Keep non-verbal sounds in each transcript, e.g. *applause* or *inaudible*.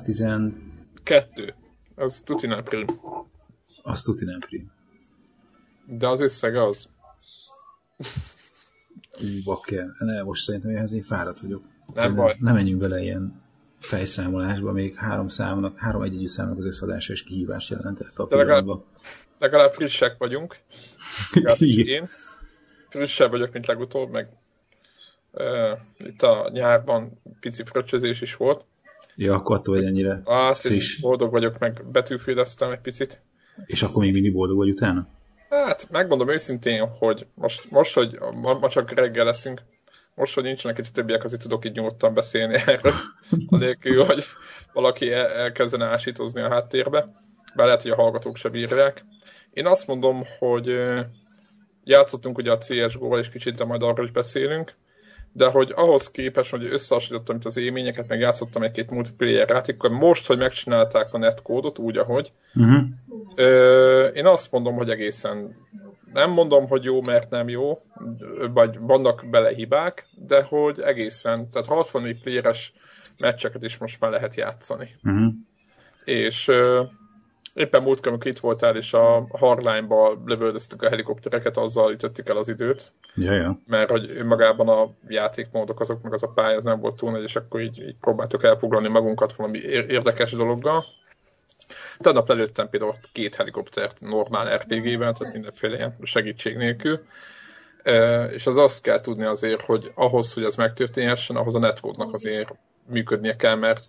210... Kettő. Az tuti nem prim. Az tuti nem prim. De az összege az. Bakker. Ne, most szerintem ehhez én fáradt vagyok. Nem Szerintem baj. Nem menjünk bele ilyen fejszámolásba, még három számnak, három egyegyű számnak az összeadása és kihívást jelentett a De legalább-. Legalább frissek vagyunk. Legalábbis *laughs* én. Frissebb vagyok, mint legutóbb, meg uh, itt a nyárban pici fröccsözés is volt. Ja, akkor attól, hogy ennyire Hát, friss. boldog vagyok, meg betűféleztem egy picit. És akkor még mindig boldog vagy utána? Hát, megmondom őszintén, hogy most, most hogy ma, ma csak reggel leszünk, most, hogy nincsenek itt többiek, azért tudok így nyugodtan beszélni *laughs* erről, anélkül, hogy valaki el, elkezdene ásítozni a háttérbe, bár lehet, hogy a hallgatók se bírják. Én azt mondom, hogy játszottunk ugye a CSGO-val, és kicsit, de majd arról is beszélünk, de hogy ahhoz képest, hogy összehasonlítottam itt az élményeket, meg játszottam egy-két multiplayer játékkal, most, hogy megcsinálták a netkódot úgy, ahogy, Uh-huh. Ö, én azt mondom, hogy egészen nem mondom, hogy jó, mert nem jó, vagy vannak bele hibák, de hogy egészen, tehát 64 playeres meccseket is most már lehet játszani. Uh-huh. És ö, éppen múltkor, amikor itt voltál, és a Hardline-ba lövöldöztük a helikoptereket, azzal ütöttük el az időt, Ja, ja. mert hogy önmagában a játékmódok azok, meg az a pálya az nem volt túl nagy, és akkor így, így próbáltuk elfoglalni magunkat valami ér- érdekes dologgal. Tegnap lelőttem például két helikoptert normál RPG-vel, tehát mindenféle ilyen segítség nélkül. E, és az azt kell tudni azért, hogy ahhoz, hogy ez megtörténhessen, ahhoz a netcode-nak azért működnie kell, mert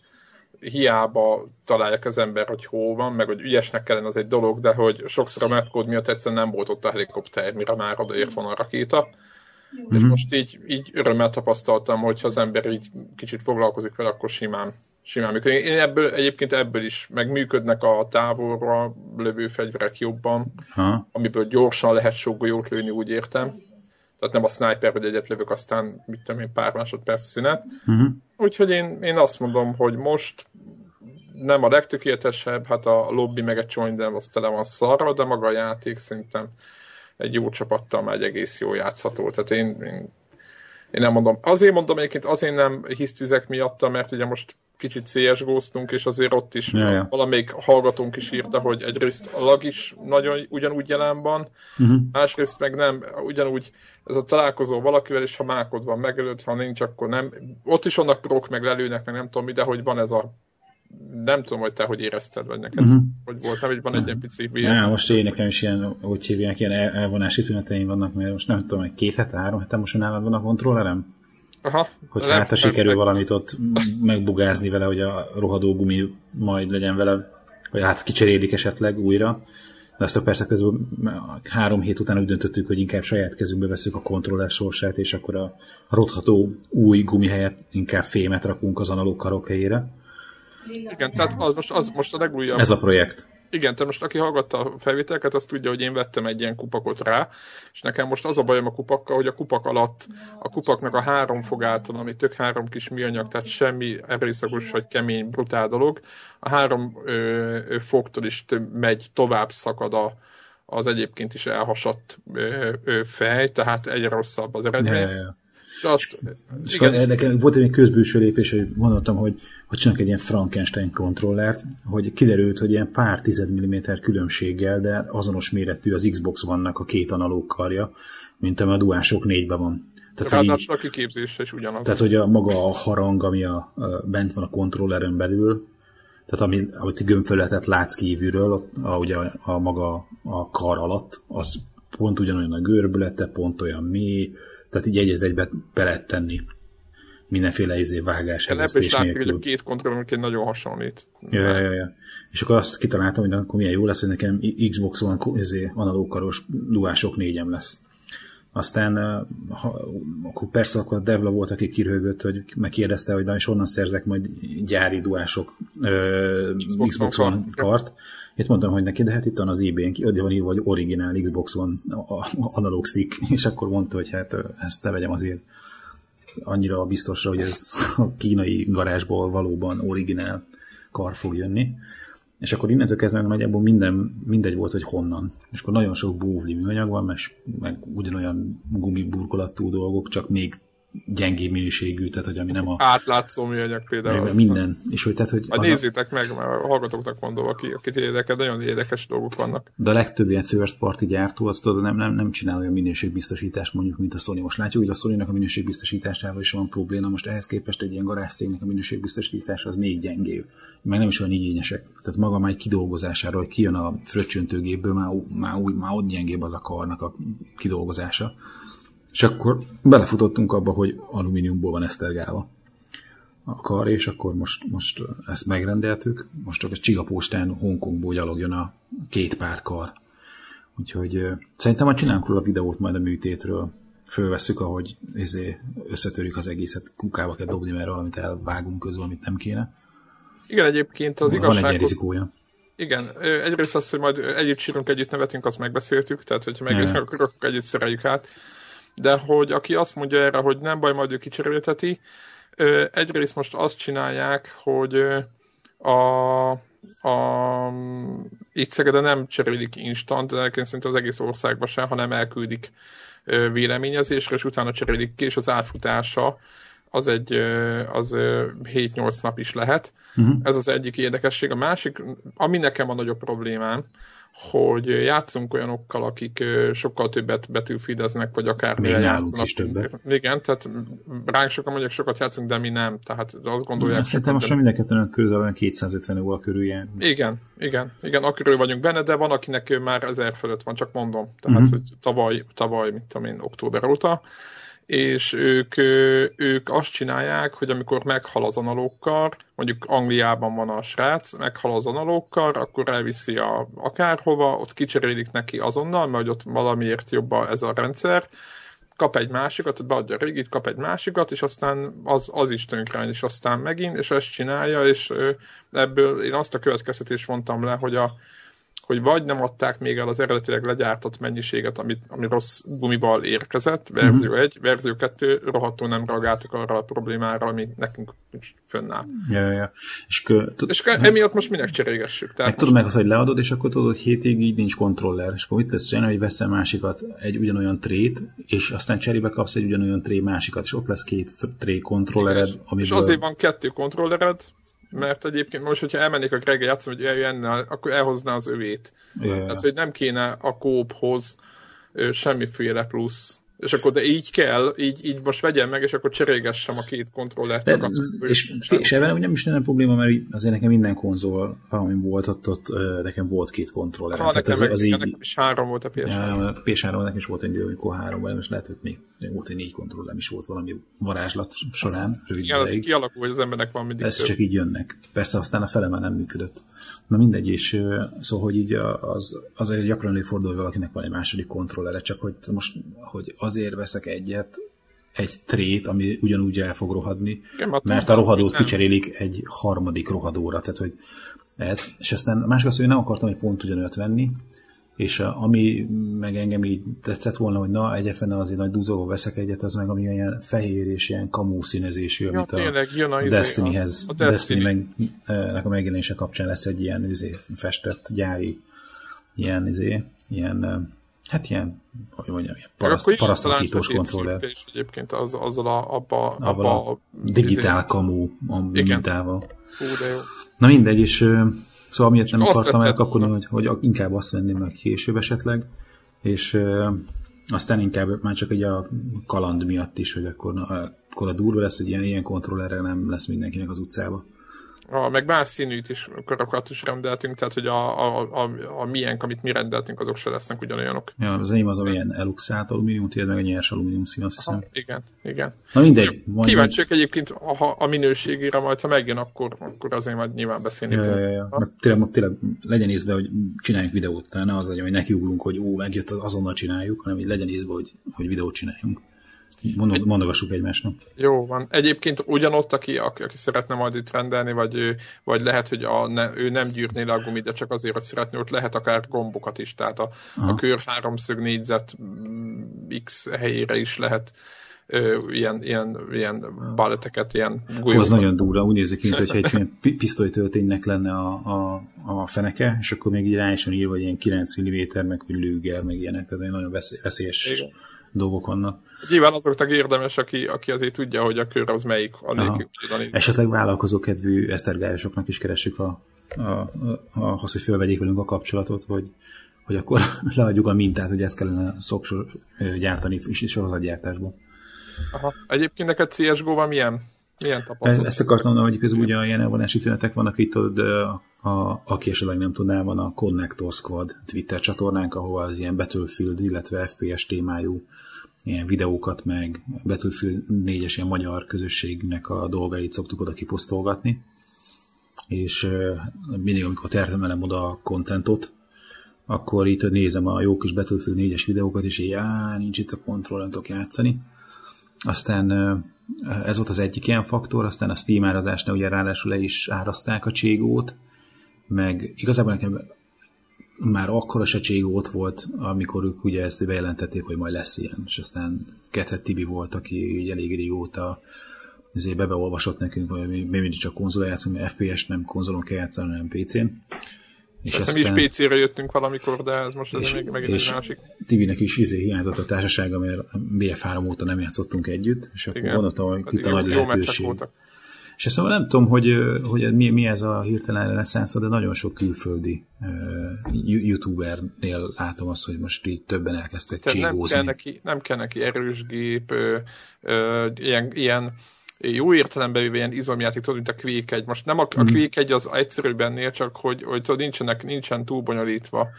hiába találják az ember, hogy hol van, meg hogy ügyesnek kellene, az egy dolog, de hogy sokszor a netcode miatt egyszerűen nem volt ott a helikopter, mire már odaért van a rakéta. Mm-hmm. És most így, így örömmel tapasztaltam, hogy ha az ember így kicsit foglalkozik vele, akkor simán, simán működik. Én ebből, egyébként ebből is, meg működnek a távolra lövő fegyverek jobban, Ha. amiből gyorsan lehet sok golyót lőni, úgy értem. Tehát nem a sniper, hogy egyet lövök, aztán mit tudom én, pár másodperc szünet. Uh-huh. Úgyhogy én, én azt mondom, hogy most nem a legtökéletesebb, hát a lobby meg egy csonydem az tele van szarra, de maga a játék szerintem egy jó csapattal már egy egész jó játszható. Tehát én, én, én nem mondom. Azért mondom egyébként, azért nem hisztizek miatta, mert ugye most kicsit CSGO-ztunk, és azért ott is Ja, ja. valamelyik hallgatónk is írta, hogy egyrészt a lag is nagyon ugyanúgy jelen van, Uh-huh. másrészt meg nem, ugyanúgy ez a találkozó valakivel, és ha mákod van megelőtt, ha nincs, akkor nem. Ott is vannak prok, meg lelőnek, meg nem tudom mi, de hogy van ez a nem tudom, hogy te hogy érezted, vagy neked, uh-huh. hogy volt, nem, hogy van egy ilyen pici Ja, most én nekem is ilyen, hogy hívják, ilyen el- elvonási tüneteim vannak, mert most nem tudom, hogy két hete, három hete most nálad van a kontrollerem? Aha, Hogy hát, ha sikerül meg- valamit ott megbugázni vele, hogy a rohadó gumi majd legyen vele, vagy hát kicserélik esetleg újra. De aztán persze közben három hét után úgy döntöttük, hogy inkább saját kezünkbe veszük a kontroller sorsát, és akkor a rotható új gumi helyett inkább fémet rakunk az analóg karok helyére. Igen, tehát az most, az most a legújabb. Ez a projekt. Igen, tehát most aki hallgatta a felvételeket, azt tudja, hogy én vettem egy ilyen kupakot rá, és nekem most az a bajom a kupakkal, hogy a kupak alatt, a kupaknak a három fogáltal, ami tök három kis műanyag, tehát semmi erőszakos vagy kemény, brutál dolog, a három ö, ö, fogtól is megy, tovább szakad a, az egyébként is elhasadt ö, ö, fej, tehát egyre rosszabb az eredmény. Ja, ja. És azt, És igen, akkor nekem volt egy közbülső lépés, hogy gondoltam, hogy, hogy csinálok egy ilyen Frankenstein kontrollert, hogy kiderült, hogy ilyen pár tized milliméter különbséggel, de azonos méretű az Xbox vannak a két analóg karja, mint ami a Duások négyben van. Tehát, ráadásul a kiképzése is ugyanaz. tehát, hogy a maga a harang, ami a, a, bent van a kontrolleren belül, tehát ami, amit gömbfölletet látsz kívülről, ott, a, ugye a, a maga a kar alatt, az pont ugyanolyan a görbülete, pont olyan mély, tehát így egy az egybe be lehet tenni mindenféle izé vágás, ebből is eresztés látszik, hogy nélkül. a két kontroller egy nagyon hasonlít. Ja, ja, ja. És akkor azt kitaláltam, hogy akkor milyen jó lesz, hogy nekem Xbox One izé, analógkaros duások négyem lesz. Aztán ha, akkor persze akkor a Devla volt, aki kirögött, hogy megkérdezte, hogy na és honnan szerzek majd gyári duások ö, Xbox Xbox One kart. Itt mondtam, hogy neki, de hát itt van az eBay-n, ott van írva, hogy originál Xbox One a- analóg stick, *laughs* és akkor mondta, hogy hát ezt ne vegyem azért annyira biztosra, hogy ez a kínai garázsból valóban originál kar fog jönni. És akkor innentől kezdve nagyjából minden, mindegy volt, hogy honnan. És akkor nagyon sok búvli műanyag van, meg, meg ugyanolyan gumiburkolatú dolgok, csak még gyengébb minőségű, tehát hogy ami nem a... Átlátszó műanyag például. Minden. És hogy, tehát, hogy hát nézzétek a... meg, mert a hallgatóknak mondom, aki, akit érdekel, nagyon érdekes dolgok vannak. De a legtöbb ilyen third party gyártó azt tudod, nem, nem, nem csinál olyan minőségbiztosítást mondjuk, mint a Sony. Most látjuk, hogy a Sony-nak a minőségbiztosításával is van probléma, most ehhez képest egy ilyen garázszégnek a minőségbiztosítása az még gyengébb. Meg nem is olyan igényesek. Tehát maga már egy kidolgozására, hogy kijön a fröccsöntőgépből, már, már, úgy, már ott gyengébb az a karnak a kidolgozása és akkor belefutottunk abba, hogy alumíniumból van esztergálva a kar, és akkor most, most ezt megrendeltük. Most csak ez Csigapóstán Hongkongból gyalogjon a két pár kar. Úgyhogy szerintem majd csinálunk róla a videót majd a műtétről. Fölvesszük, ahogy ezé összetörjük az egészet, kukába kell dobni, mert valamit elvágunk közül, amit nem kéne. Igen, egyébként az igazság... Van egy rizikója. Igen, egyrészt az, hogy majd együtt sírunk, együtt nevetünk, azt megbeszéltük, tehát hogyha megjöttünk, akkor együtt szereljük át de hogy aki azt mondja erre, hogy nem baj, majd ő kicserélteti, egyrészt most azt csinálják, hogy a, a, itt Szegeden nem cserélik instant, de egyébként szerintem az egész országban sem, hanem elküldik véleményezésre, és utána cserélik ki, és az átfutása az egy az 7-8 nap is lehet. Uh-huh. Ez az egyik érdekesség. A másik, ami nekem a nagyobb problémám, hogy játszunk olyanokkal, akik sokkal többet betűfideznek, vagy akár Még játszanak. is többet. Igen, tehát ránk sokan mondjuk sokat játszunk, de mi nem. Tehát azt gondolják. Azt szerintem most mindenket közel olyan 250 óra körül ilyen. Igen, igen, igen, akkor vagyunk benne, de van, akinek már ezer fölött van, csak mondom. Tehát, uh-huh. hogy tavaly, tavaly, mit tudom én, október óta és ők, ők azt csinálják, hogy amikor meghal az analókkal, mondjuk Angliában van a srác, meghal az analókkal, akkor elviszi a, akárhova, ott kicserélik neki azonnal, mert ott valamiért jobb ez a rendszer, kap egy másikat, beadja a régit, kap egy másikat, és aztán az, az is tönkre és aztán megint, és ezt csinálja, és ebből én azt a következtetést vontam le, hogy a, hogy vagy nem adták még el az eredetileg legyártott mennyiséget, amit, ami rossz gumival érkezett, verzió uh-huh. 1, verzió 2, rohadtul nem reagáltak arra a problémára, ami nekünk fönnáll. Ja, ja. És, kö, és emiatt most minek cserégessük? Tehát meg tudod meg az, hogy leadod, és akkor tudod, hogy hétig így nincs kontroller, és akkor mit lesz csinálni, hogy veszel másikat, egy ugyanolyan trét, és aztán cserébe kapsz egy ugyanolyan tré másikat, és ott lesz két tré kontrollered. amiből... És azért van kettő kontrollered, mert egyébként most, hogyha elmennék a Gregge játszani, hogy eljönne, akkor elhozná az övét. Yeah. Tehát, hogy nem kéne a kóphoz semmiféle plusz és akkor de így kell, így, így most vegyem meg, és akkor cserégessem a két kontrollert. De, és, és ebben nem is lenne probléma, mert azért nekem minden konzol, ami volt ott, ott nekem volt két kontroller. Ha, nekem, az, meg, az így, nekem is három volt a PS3. Ja, a PS3 nekem is volt egy amikor három volt, most lehet, hogy még, még volt egy négy kontroller is volt valami varázslat során. Igen, az kialakul, hogy az embernek van mindig Ez csak így jönnek. Persze aztán a fele már nem működött. Na mindegy, és szóval, hogy így az, azért gyakran előfordul, hogy valakinek van egy második kontrollere, csak hogy most, hogy azért veszek egyet, egy trét, ami ugyanúgy el fog rohadni, Igen, mert a rohadót kicserélik egy harmadik rohadóra, tehát hogy ez, és aztán a másik az, hogy nem akartam egy pont ugyanőt venni, és a, ami meg engem így tetszett volna, hogy na, egy fn azért nagy dúzoló veszek egyet, az meg ami ilyen fehér és ilyen kamú színezésű, amit ja, tényleg, jön a, izé, Destinyhez, a, a Destiny, meg nek a megjelenése kapcsán lesz egy ilyen izé, festett gyári ilyen, izé, ilyen Hát ilyen, hogy mondjam, ilyen paraszt, parasztakítós kontroller. És egyébként az, azzal a, abba, abba, abba a digitál izé... kamú a mintával. Hú, de jó. Na mindegy, és Szóval miért nem akartam elkapkodni, hogy, hogy inkább azt venném meg később esetleg, és aztán inkább már csak egy a kaland miatt is, hogy akkor, na, akkor a durva lesz, hogy ilyen, ilyen kontrollerre nem lesz mindenkinek az utcába. A, meg más színűt is karokat is rendeltünk, tehát hogy a, a, a, a miénk, amit mi rendeltünk, azok se lesznek ugyanolyanok. Ja, az enyém az szóval... olyan eluxált alumínium, tiéd meg a nyers alumínium szín, azt hiszem. Aha, igen, igen. Na mindegy. Kíváncsiak egyébként, ha a minőségére majd, ha megjön, akkor, akkor azért majd nyilván beszélni. Ja, ja, ja. Meg tényleg, tényleg legyen észbe, hogy csináljunk videót, tehát ne az legyen, hogy nekiugrunk, hogy ó, megjött, azonnal csináljuk, hanem hogy legyen észbe, hogy, hogy videót csináljunk. Mondogassuk egymásnak. Jó van. Egyébként ugyanott, aki, aki, aki szeretne majd itt rendelni, vagy, vagy lehet, hogy a, ne, ő nem gyűrné le a gumit, de csak azért, hogy szeretné, ott lehet akár gombokat is, tehát a, a kör háromszög négyzet mm, X helyére is lehet ö, ilyen, ilyen, ilyen baleteket, ilyen gulyókat. Az nagyon durva, úgy nézik, mint *laughs* hogy egy pisztolytölténynek lenne a, a, a feneke, és akkor még így rá is van írva, hogy ilyen 9 mm, meg lőger, meg ilyenek, tehát egy nagyon veszélyes Igen dolgok vannak. Nyilván azoknak érdemes, aki, aki azért tudja, hogy a kör az melyik, a nélkül. Esetleg vállalkozókedvű esztergályosoknak is keressük a, a, a, a, azt, hogy fölvegyék velünk a kapcsolatot, hogy, hogy akkor *laughs* leadjuk a mintát, hogy ezt kellene szoksor gyártani is sorozatgyártásban. Aha. Egyébként neked CSGO-ban milyen, milyen tapasztalat? Ezt akartam mondani, hogy közül ugye ilyen elvonási tünetek vannak itt, de a, aki esetleg nem tudná, van a Connector Squad Twitter csatornánk, ahol az ilyen Battlefield, illetve FPS témájú ilyen videókat, meg Battlefield 4-es ilyen magyar közösségnek a dolgait szoktuk oda kiposztolgatni. És mindig, amikor termelem oda a kontentot, akkor itt nézem a jó kis Battlefield 4-es videókat, és így, nincs itt a kontroll, nem tudok játszani. Aztán ez volt az egyik ilyen faktor, aztán a Steam árazásnál ugye ráadásul le is árazták a cségót, meg igazából nekem már akkor a Cségó ott volt, amikor ők ugye ezt bejelentették, hogy majd lesz ilyen, és aztán Kethet Tibi volt, aki így elég régóta ezért bebeolvasott nekünk, hogy mi, mi mindig csak konzolon játszunk, mert FPS nem konzolon kell játszani, hanem PC-n. És aztán, mi is PC-re jöttünk valamikor, de ez most ez még megint egy másik. Tibinek is izé hiányzott a társasága, mert BF3 óta nem játszottunk együtt, és akkor Igen. gondoltam, hogy itt a nagy lehetőség. És ezt nem tudom, hogy, hogy mi, mi ez a hirtelen reneszánsz, de nagyon sok külföldi uh, youtubernél látom azt, hogy most így többen elkezdtek cségózni. Nem kell, neki, nem kell neki erős gép, ö, ö, ilyen, ilyen jó értelemben véve ilyen izomjáték, tudod, mint a Quake 1. Most nem a, a hmm. Quake 1 az egyszerűbb ennél, csak hogy, hogy tudod, nincsenek, nincsen túl bonyolítva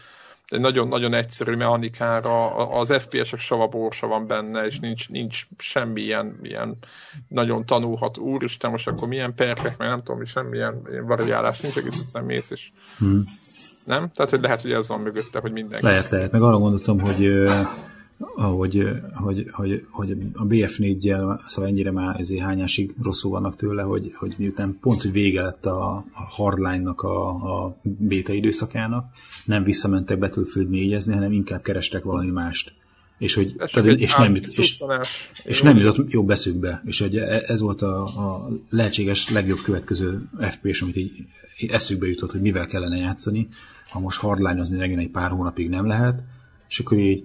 egy nagyon-nagyon egyszerű mechanikára, az FPS-ek savaborsa van benne, és nincs, nincs semmi ilyen, ilyen nagyon tanulhat, úristen, most akkor milyen perkek, meg nem tudom, semmilyen ilyen variálás nincs, egész egyszerűen mész, és hmm. nem? Tehát, hogy lehet, hogy ez van mögötte, hogy mindenki. Lehet, lehet. Meg arra gondoltam, hogy ahogy, hogy, hogy, hogy a BF4-jel, szóval ennyire már ezért hányásig rosszul vannak tőle, hogy, hogy miután pont, hogy vége lett a, a hardline-nak a, a beta időszakának, nem visszamentek Battlefield 4 hanem inkább kerestek valami mást. És, hogy, tehát, és, nem, jut, és, és nem jutott jobb eszükbe. És hogy e, ez volt a, a lehetséges legjobb következő FPS, amit így eszükbe jutott, hogy mivel kellene játszani, ha most hardline-ozni legyen egy pár hónapig nem lehet, és akkor így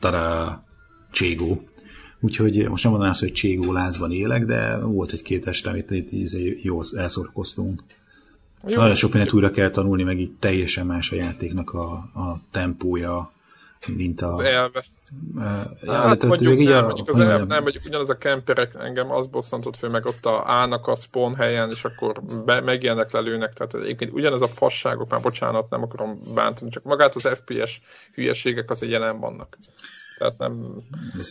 tada, Cségó. Úgyhogy most nem mondanám azt, hogy Cségó lázban élek, de volt egy-két este, amit itt így jól elszorkoztunk. Jó. Nagyon sok mindent újra kell tanulni, meg így teljesen más a játéknak a, a tempója, mint a... Az elve. Uh, hát mondjuk, nem, a, mondjuk az elve, nem, mondjuk ugyanaz a kemperek engem az bosszantott föl, meg ott a állnak a spawn helyen, és akkor be, megjelennek, lelőnek, tehát egyébként ugyanaz a fasságok, már bocsánat, nem akarom bántani, csak magát az FPS hülyeségek azért jelen vannak. Tehát nem,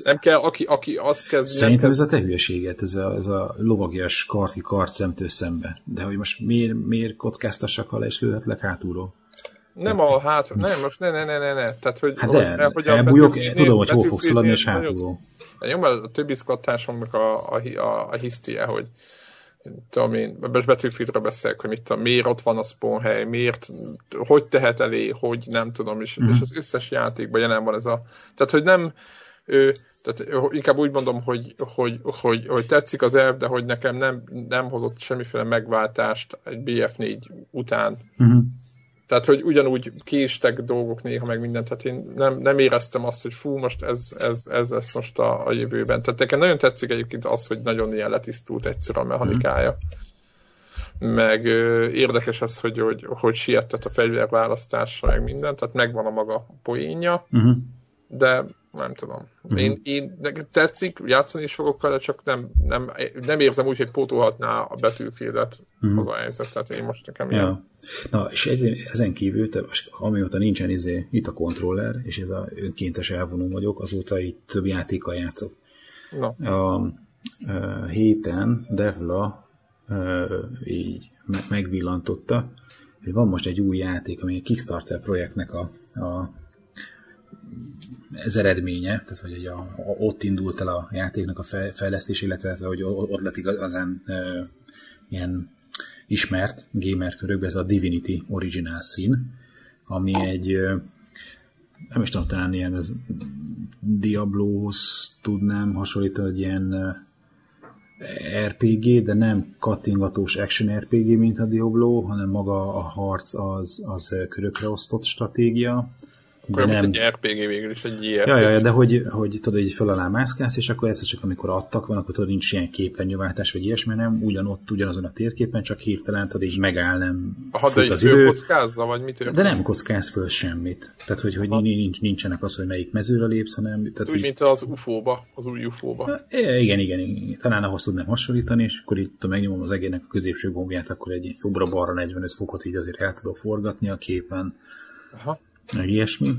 nem kell, aki, aki azt kezd... Szerintem ez a te hülyeséget, ez a, ez a lovagias karti kart szemtől szembe. De hogy most miért, miért kockáztassak, ha le és lőhetlek hátulról? Nem a hát, nem, most ne, ne, ne, ne, ne. Tehát, hogy, hát de, hogy, hogy elbújok, én tudom, hogy hol fogsz szaladni, és hátulról. Jó, mert a többi szkattásomnak a, a, a, a hisztie, hogy tudom én, Battlefieldről beszélek, hogy mit tudom, miért ott van a spawn hely, miért, hogy tehet elé, hogy nem tudom, és, mm. és az összes játékban jelen van ez a, tehát hogy nem, ő, tehát inkább úgy mondom, hogy, hogy, hogy, hogy tetszik az elv, de hogy nekem nem, nem hozott semmiféle megváltást egy BF4 után. Mm. Tehát, hogy ugyanúgy késtek dolgok néha, meg mindent, tehát én nem, nem éreztem azt, hogy fú, most ez, ez, ez lesz most a, a jövőben. Tehát nekem nagyon tetszik egyébként az, hogy nagyon ilyen letisztult egyszer a mechanikája. Mm. Meg ö, érdekes az, hogy, hogy, hogy sietett a fegyverválasztásra, meg minden, tehát megvan a maga poénja, mm-hmm. de nem tudom. Mm-hmm. Én, én nekem tetszik, játszani is fogok vele, csak nem, nem, nem érzem úgy, hogy pótolhatná a betűfélet mm-hmm. az a helyzet, tehát én most nekem ja. ilyen. Na, és egy, ezen kívül, te most, amióta nincsen izé, itt a kontroller, és ez a önkéntes elvonó vagyok, azóta itt több játékkal játszok. Na. A, a héten Devla a, így megvillantotta, hogy van most egy új játék, ami a Kickstarter projektnek a, a ez eredménye, tehát hogy a, a, ott indult el a játéknak a fejlesztés, illetve hogy ott lett igazán e, ilyen ismert gamer körökben ez a Divinity Original Sin, ami egy nem is tudom, talán ilyen ez Diablohoz tudnám hasonlítani, hogy ilyen RPG, de nem kattingatós action RPG, mint a Diablo, hanem maga a harc az, az körökre osztott stratégia, De nem... egy RPG végül is, egy JRPG. Ja, ja, ja, de hogy, hogy tudod, hogy föl alá mászkálsz, és akkor egyszer csak amikor adtak van, akkor tudod, nincs ilyen képernyőváltás, vagy ilyesmi, nem ugyanott, ugyanazon a térképen, csak hirtelen tudod, így megáll, nem Aha, de az idő. kockázza, vagy mit történik? De nem kockáz föl semmit. Tehát, hogy, hogy nincs, nincsenek az, hogy melyik mezőre lépsz, hanem... Tehát, Úgy, mint az UFO-ba, az új UFO-ba. Igen, igen, igen. Talán ahhoz tudnám hasonlítani, és akkor itt megnyomom az egének a középső gombját, akkor egy jobbra-balra 45 fokot így azért el tudok forgatni a képen. Aha. Meg ilyesmi.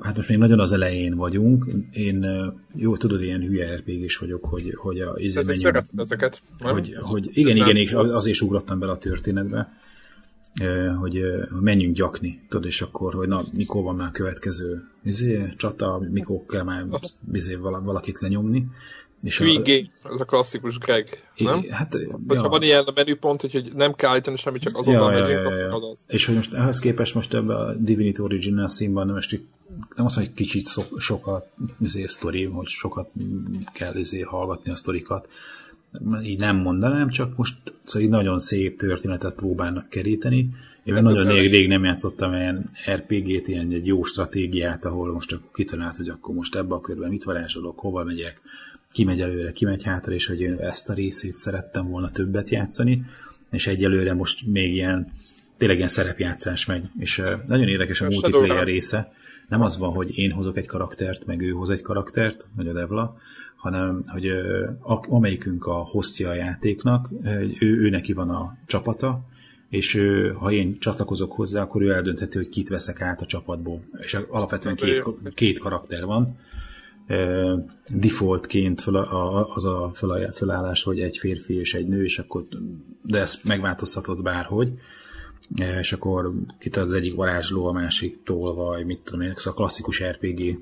Hát most még nagyon az elején vagyunk. Én, jó, tudod, ilyen hülye rpg is vagyok, hogy, hogy a... Izé menjünk, ezeket, nem? Hogy, hogy igen, igen, igen, azért ugrottam bele a történetbe, hogy menjünk gyakni, tudod, és akkor, hogy na, mikor van már a következő izé, csata, mikor kell már izé, valakit lenyomni. És Queen a... ez a klasszikus Greg, nem? Hát, Hogyha ja. van ilyen a menüpont, hogy nem kell állítani semmi, csak azonnal ja, megyünk, ja, ja, ja. az az. És hogy most ehhez képest most ebben a Divinity Original színben nem, most nem azt mondom, hogy kicsit szok, sokat izé, sztori, hogy sokat kell izé, hallgatni a sztorikat, így nem mondanám, csak most szóval így nagyon szép történetet próbálnak keríteni. Én hát nagyon rég, rég nem játszottam ilyen RPG-t, ilyen egy jó stratégiát, ahol most akkor kitalált, hogy akkor most ebbe a körben mit varázsolok, hova megyek, ki megy előre, ki megy hátra, és hogy én ezt a részét szerettem volna többet játszani, és egyelőre most még ilyen, tényleg ilyen szerepjátszás megy, és nagyon érdekes a, a multiplayer része. Nem az van, hogy én hozok egy karaktert, meg ő hoz egy karaktert, vagy a Devla, hanem hogy amelyikünk a hostja a játéknak, ő, ő neki van a csapata, és ő, ha én csatlakozok hozzá, akkor ő eldöntheti, hogy kit veszek át a csapatból. És alapvetően két, két karakter van, defaultként föl, a, az a fölállás, hogy egy férfi és egy nő, és akkor, de ezt megváltoztatod bárhogy, és akkor kit az egyik varázsló, a másik tolvaj, mit tudom én, a klasszikus RPG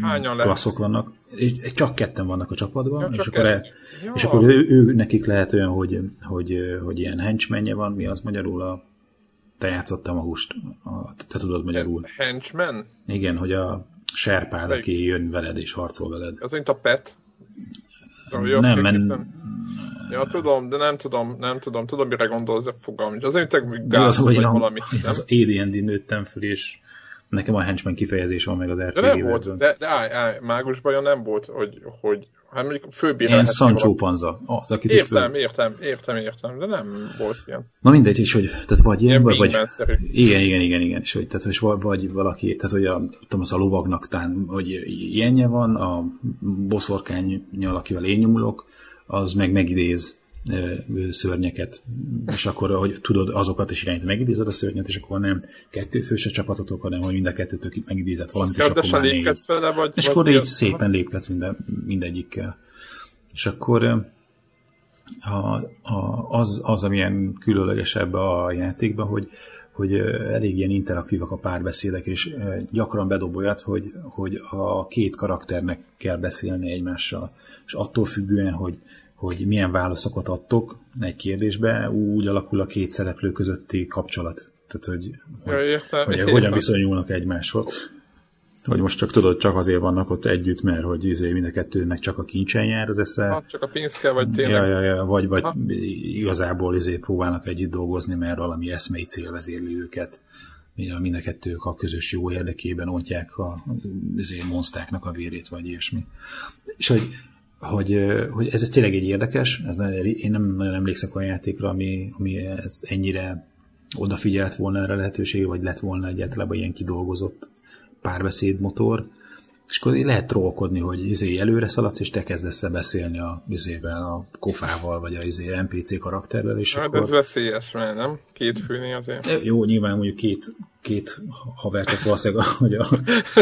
Hányan klasszok lehet? vannak, és csak ketten vannak a csapatban, ja, és, akkor, e, ja. és akkor ő, ő, nekik lehet olyan, hogy, hogy, hogy ilyen henchmenje van, mi az magyarul a te játszottam a húst, a, te tudod magyarul. Henchman? Igen, hogy a serpád, aki jön veled és harcol veled. Az mint a pet? nem, men... Ja, tudom, de nem tudom, nem tudom, tudom, mire gondolsz, de fogalm. Az én tök gáz, vagy valami. Az AD&D nőttem föl, és nekem a henchman kifejezés van meg az RPG De nem volt, de, de állj, állj, mágus bajon nem volt, hogy, hogy Hát mondjuk főbírál. Ilyen Sancho Panza. Az, akit értem, is értem, értem, értem, de nem volt ilyen. Na mindegy, és hogy tehát vagy ilyen, vagy, vagy igen, igen, igen, igen, és hogy, tehát, és vagy, vagy valaki, tehát hogy a, tudom, az a lovagnak tán, hogy ilyenje van, a boszorkánynyal, akivel én nyomulok, az meg megidéz szörnyeket, és akkor, hogy tudod, azokat is irányítani, megidézed a szörnyet, és akkor nem kettőfős a csapatotok, hanem hogy mind a kettőtök megidézett valamit, és akkor már négy. Vele, vagy, és vagy akkor így szépen lépkedsz minden, mindegyikkel. És akkor a, a, az, az, amilyen különlegesebb a játékban, hogy, hogy elég ilyen interaktívak a párbeszédek, és gyakran bedob olyat, hogy, hogy a két karakternek kell beszélni egymással, és attól függően, hogy hogy milyen válaszokat adtok egy kérdésbe, úgy alakul a két szereplő közötti kapcsolat. Tehát, hogy, ja, értem, hogy értem. hogyan viszonyulnak egymáshoz. Hogy most csak tudod, csak azért vannak ott együtt, mert hogy izé mind a kettőnek csak a kincsen jár az esze. Hát csak a pénz kell, vagy tényleg. Ja, ja, ja, vagy, vagy igazából izé próbálnak együtt dolgozni, mert valami eszmei cél vezérli őket. Mind a kettők a közös jó érdekében ontják a izé, monsztáknak a vérét, vagy ilyesmi. És hogy hogy, hogy ez tényleg egy érdekes, ez, én nem nagyon emlékszek olyan játékra, ami, ami ez ennyire odafigyelt volna erre lehetőség, vagy lett volna egyáltalán ilyen kidolgozott párbeszédmotor, és akkor lehet trollkodni, hogy izé előre szaladsz, és te kezdesz -e beszélni a izével, a kofával, vagy a izé NPC karakterrel, és hát akkor... ez veszélyes, mert nem? Két főni azért. Jó, nyilván mondjuk két, két havertet valószínűleg, hogy a...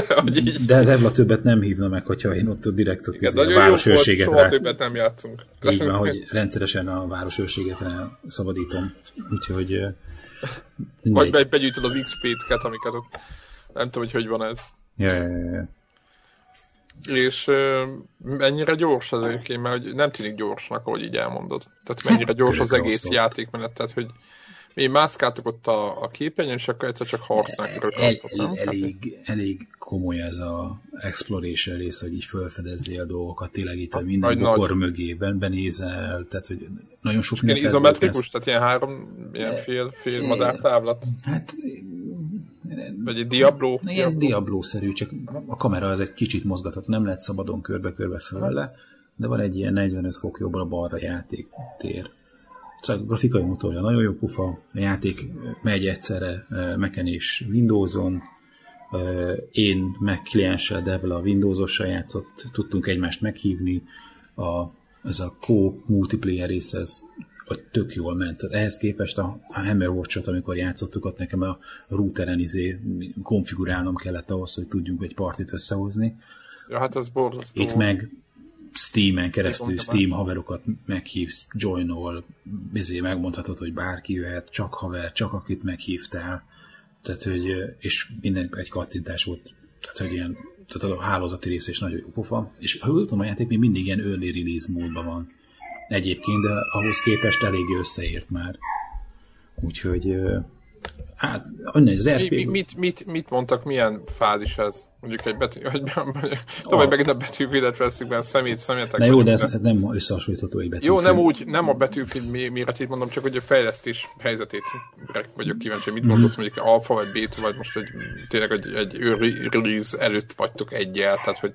*laughs* de Devla többet nem hívna meg, hogyha én ott direkt ott Igen, izé a városőrséget rá... többet nem játszunk. Így van, hogy rendszeresen a városőrséget szabadítom. Úgyhogy... Vagy begyűjtöd az XP-t, amiket ott... Nem tudom, hogy hogy van ez. Ja, ja, ja. És uh, mennyire gyors az egyébként, mert nem tűnik gyorsnak, ahogy így elmondod. Tehát mennyire hát, gyors az egész játékmenet, tehát hogy mi mászkáltok ott a, a képernyőn, és akkor egyszer csak harcnak rögtönztok, el, el, Elég, elég komoly ez a exploration rész, hogy így felfedezzél a dolgokat, tényleg itt a minden nagy, bokor nagy. mögében benézel, tehát hogy nagyon sok minden... Izometrikus, tehát ilyen három, ilyen fél, fél madártávlat? Hát vagy egy Diablo? Ilyen Diablo-szerű, csak a kamera az egy kicsit mozgatható, nem lehet szabadon körbe-körbe fölle, de van egy ilyen 45 fok jobbra-balra játéktér. Szóval a grafikai motorja nagyon jó pufa, a játék megy egyszerre Mac-en és Windows-on, én Mac klienssel, Devil a Windows-ossal játszott, tudtunk egymást meghívni, a, ez a co multiplayer rész, ez hogy tök jól ment. Ehhez képest a, a Hammerwatch-ot, amikor játszottuk, ott nekem a routeren izé konfigurálnom kellett ahhoz, hogy tudjunk egy partit összehozni. Ja, hát az borzasztó. Itt meg Steam-en keresztül Steam haverokat meghívsz, joinol, ezért megmondhatod, hogy bárki jöhet, csak haver, csak akit meghívtál. Tehát, hogy, és minden egy kattintás volt, tehát, hogy ilyen, tehát a hálózati rész is nagyon jó pofa. És ha tudom, a játék még mindig ilyen early release módban van egyébként, de ahhoz képest eléggé összeért már. Úgyhogy Hát, annyi, az RP... Mi, mit, mit, mit mondtak, milyen fázis ez? Mondjuk egy betű, hogy hogy megint a betűfidet veszük be, szemét, szemétek. Na jó, de ez, ez nem összehasonlítható egy betűfid. Jó, nem úgy, nem a betűfid méretét mondom, csak hogy a fejlesztés helyzetét vagyok kíváncsi, mit mondasz, mm-hmm. mondjuk alfa vagy beta, vagy most egy, tényleg egy, egy release előtt vagytok egyel, tehát hogy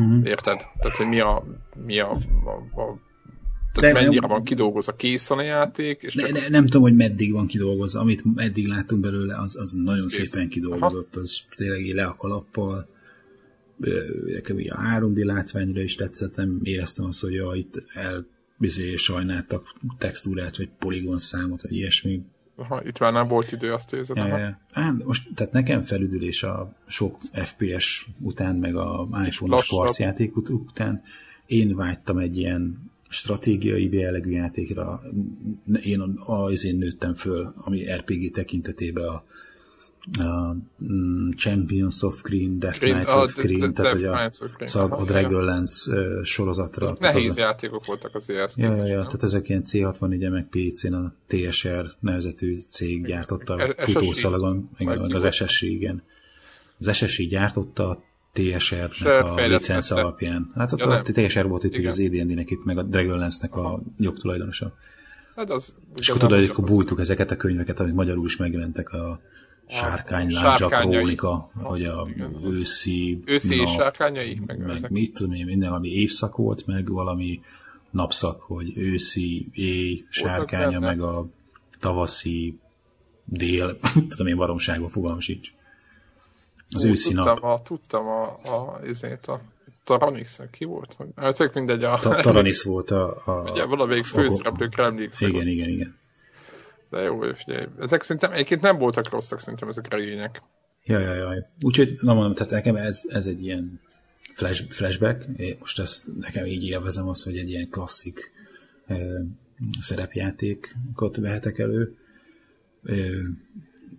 mm-hmm. érted? Tehát, hogy mi a, mi a, a, a tehát de, mennyire van kidolgozva, készen a játék? És csak... ne, nem tudom, hogy meddig van kidolgozva. Amit eddig láttunk belőle, az, az nagyon Ez szépen kész. kidolgozott. Aha. Az tényleg le a kalappal. Nekem a 3D látványra is tetszett, nem éreztem azt, hogy ja, itt el bizony sajnáltak textúrát, vagy poligon számot, vagy ilyesmi. Aha, itt már nem volt idő, azt érzed. Ja, ja. Á, most, tehát nekem felüdülés a sok FPS után, meg a iPhone-os karcjáték után, én vágytam egy ilyen stratégiai jellegű játékra én az én nőttem föl, ami RPG tekintetében a, a mm, Champions of Green, Death Knights of Green, tehát hogy a, szóval a Dragonlance sorozatra. Nehéz az, játékok voltak az ezt. Ja, ja, ja, tehát ezek ilyen C64 meg PC-n a TSR nevezetű cég gyártotta a futószalagon, igen, az SSI, igen. Az SSI gyártotta, TSR-nek a licenc alapján. Hát ott ja, a TSR volt itt az AD&D-nek itt, meg a Dragonlance-nek a jogtulajdonosa. Hát az, és akkor tudod, hogy akkor bújtuk ezeket a könyveket, amik magyarul is megjelentek a Sárkány, Lázsa, Krónika, hogy a őszi, őszi nap, sárkányai, meg, meg mit tudom én, minden, valami évszak volt, meg valami napszak, hogy őszi, éj, sárkánya, meg a tavaszi dél, *laughs* tudom én baromságban fogalmam sincs. Az őszi tudtam, nap. A, tudtam a, a, ezért a Taranis, ki volt? Hát mindegy. A, Taranis volt a... a ugye valamelyik főszereplőkre emlékszem. Igen, igen, igen. De jó, figyelj. Ezek szerintem egyébként nem voltak rosszak, szerintem ezek a regények. Ja, ja, ja. Úgyhogy, na mondom, tehát nekem ez, ez egy ilyen flash, flashback. Most ezt nekem így élvezem az, hogy egy ilyen klasszik ö, szerepjátékot vehetek elő. Ö,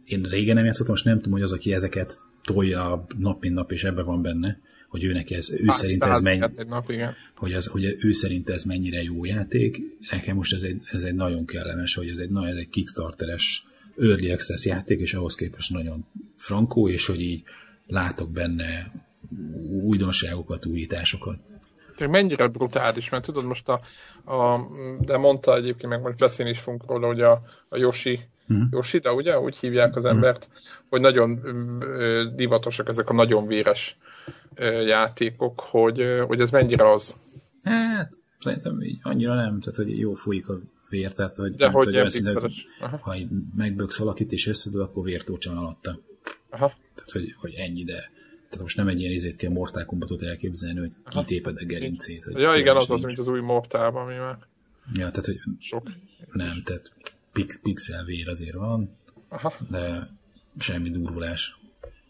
én régen nem játszottam, most nem tudom, hogy az, aki ezeket tolja nap mint nap, és ebben van benne, hogy ő neki ez, ő hát, szerint ez mennyi, nap, igen. hogy, az, hogy ő szerint ez mennyire jó játék. Nekem most ez egy, ez egy nagyon kellemes, hogy ez egy, na, ez egy Kickstarteres Early Access játék, és ahhoz képest nagyon frankó, és hogy így látok benne újdonságokat, újításokat. Mennyire brutális, mert tudod most a, a de mondta egyébként, meg most beszélni is fogunk róla, hogy a, a Yoshi Uh-huh. Yoshida, ugye? Úgy hívják az embert, uh-huh. hogy nagyon divatosak ezek a nagyon véres játékok, hogy, hogy ez mennyire az. Hát, szerintem így annyira nem, tehát hogy jó folyik a vér, tehát hogy, De hogy hogy szinte, ha megböksz valakit és összedől, akkor vértócsan alatta. Aha. Tehát, hogy, hogy ennyi, de tehát most nem egy ilyen izét kell Mortal Kombatot elképzelni, hogy Aha. kitéped a gerincét. Hogy ja, igen, az az, mint az új Mortalban, ami már Ja, tehát, hogy sok. Nem, tehát pix, pixel vér azért van, Aha. de semmi durulás.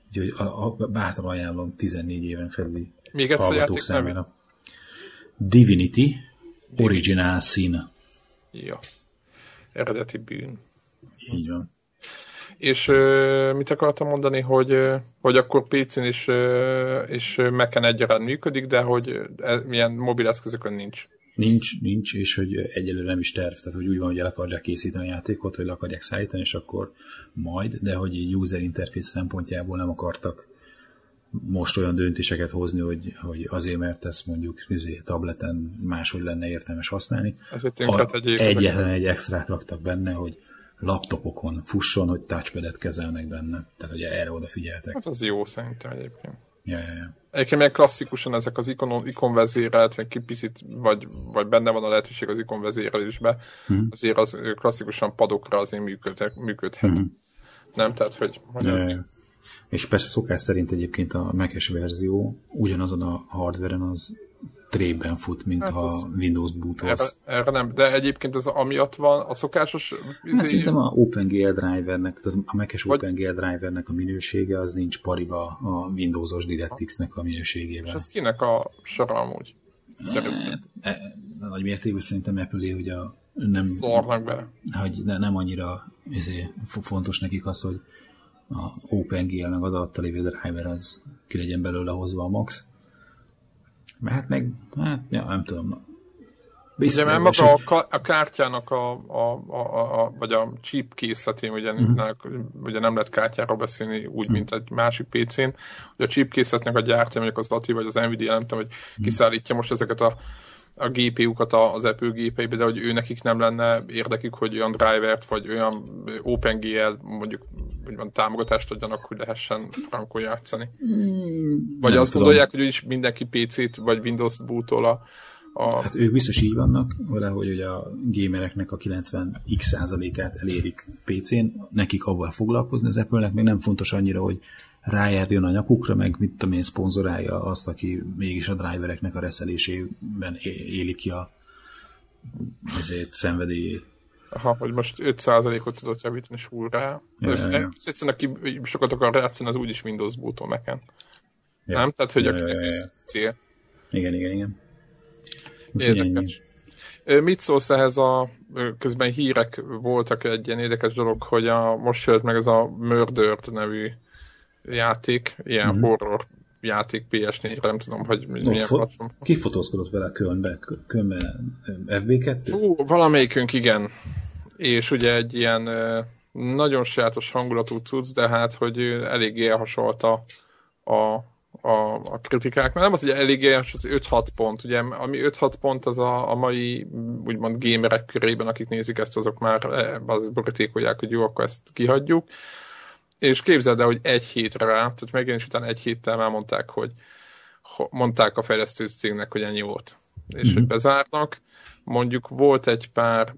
Úgyhogy a, a, bátran ajánlom 14 éven felüli Még hallgatók számára. Divinity Original Sin. Ja. Eredeti bűn. Így van. És uh, mit akartam mondani, hogy, hogy akkor PC-n is, és Mac-en egyaránt működik, de hogy milyen mobileszközökön nincs. Nincs, nincs, és hogy egyelőre nem is terv, tehát hogy úgy van, hogy el akarják készíteni a játékot, hogy le akarják szállítani, és akkor majd, de hogy egy user interface szempontjából nem akartak most olyan döntéseket hozni, hogy, hogy azért, mert ezt mondjuk izé, tableten máshogy lenne értelmes használni. Egy egyetlen egy extrát raktak benne, hogy laptopokon fusson, hogy touchpadet kezelnek benne. Tehát ugye erre odafigyeltek. Hát az jó szerintem egyébként. Ja, ja, ja. Egyébként meg klasszikusan ezek az ikon, ikon vezérelt, vagy kipicit, vagy, vagy benne van a lehetőség az ikon vezérelésbe, mm. azért az klasszikusan padokra azért működhet. működhet. Mm. Nem? Tehát, hogy, hogy Ja, ja. És persze szokás szerint egyébként a Mac-es verzió ugyanazon a hardveren az trében fut, mint Hát ha az- Windows erre, bootolsz. erre, nem, de egyébként az amiatt van a szokásos izé, Hát szerintem a OpenGL drivernek, tehát a Mac-es Vagy- OpenGL drivernek a minősége az nincs pariba a Windows-os DirectX-nek a és minőségével. ez kinek a sora amúgy? Szerintem E, e, nagy mértékben szerintem apple hogy a nem, szarnak bele. hogy de nem annyira izé, fo- fontos nekik az, hogy a OpenGL meg az alatta lévő driver az ki legyen belőle hozva a max. Mert hát meg, hát, ja, nem tudom. Ugye, mert és maga a, ka- a kártyának a, a, a, a, vagy a chip készletén, ugye, uh-huh. ugye nem lehet kártyáról beszélni úgy, mint egy másik PC-n, hogy a chip készletnek a gyártja, mondjuk az Lati vagy az Nvidia, nem tudom, hogy Mhm. kiszállítja most ezeket a a GPU-kat az Apple gépeibe, de hogy ő nekik nem lenne érdekük, hogy olyan drivert, vagy olyan OpenGL mondjuk úgymond támogatást adjanak, hogy lehessen frankon játszani. Vagy Hmm, Nem azt tudom. gondolják, hogy úgyis mindenki PC-t vagy Windows bootol a, a Hát ők biztos így vannak vele, hogy ugye a gamereknek a 90x százalékát elérik PC-n, nekik avval foglalkozni, az Apple-nek még nem fontos annyira, hogy rájárjon a nyakukra, meg mit tudom én, szponzorálja azt, aki mégis a drivereknek a reszelésében éli ki a ezért szenvedélyét. Aha, hogy most 5%-ot tudott javítani full rá. Ja. Egyszerűen, aki sokat akar játszani, az úgyis Windows bootol Mac-en. Ja. Nem? Tehát, hogy Ja, ja, ja, ja. cél. Igen, igen, igen. Érdekes. Mit szólsz ehhez a, közben hírek voltak egy ilyen érdekes dolog, hogy a, most jött meg ez a Murdered nevű játék, ilyen Mhm. mm-hmm. horror játék PS4-re, nem tudom, hogy Ott milyen fo- platform. ki fotózkodott vele Kölnbe? Kölnbe FB2? Fú, valamelyikünk igen. És ugye egy ilyen nagyon sajátos hangulatú cucc, de hát, hogy eléggé elhasolta a, a, a kritikák. Mert nem az, hogy eléggé elhasolta, 5-6 pont. Ugye, ami 5-6 pont az a, a mai úgymond gamerek körében, akik nézik ezt, azok már eh, az borítékolják, hogy jó, akkor ezt kihagyjuk. És képzeld el, hogy egy hétre rá, tehát megjelenés után egy héttel már mondták, hogy ho- mondták a fejlesztő cégnek, hogy ennyi volt. És mm-hmm. hogy bezárnak. Mondjuk volt egy pár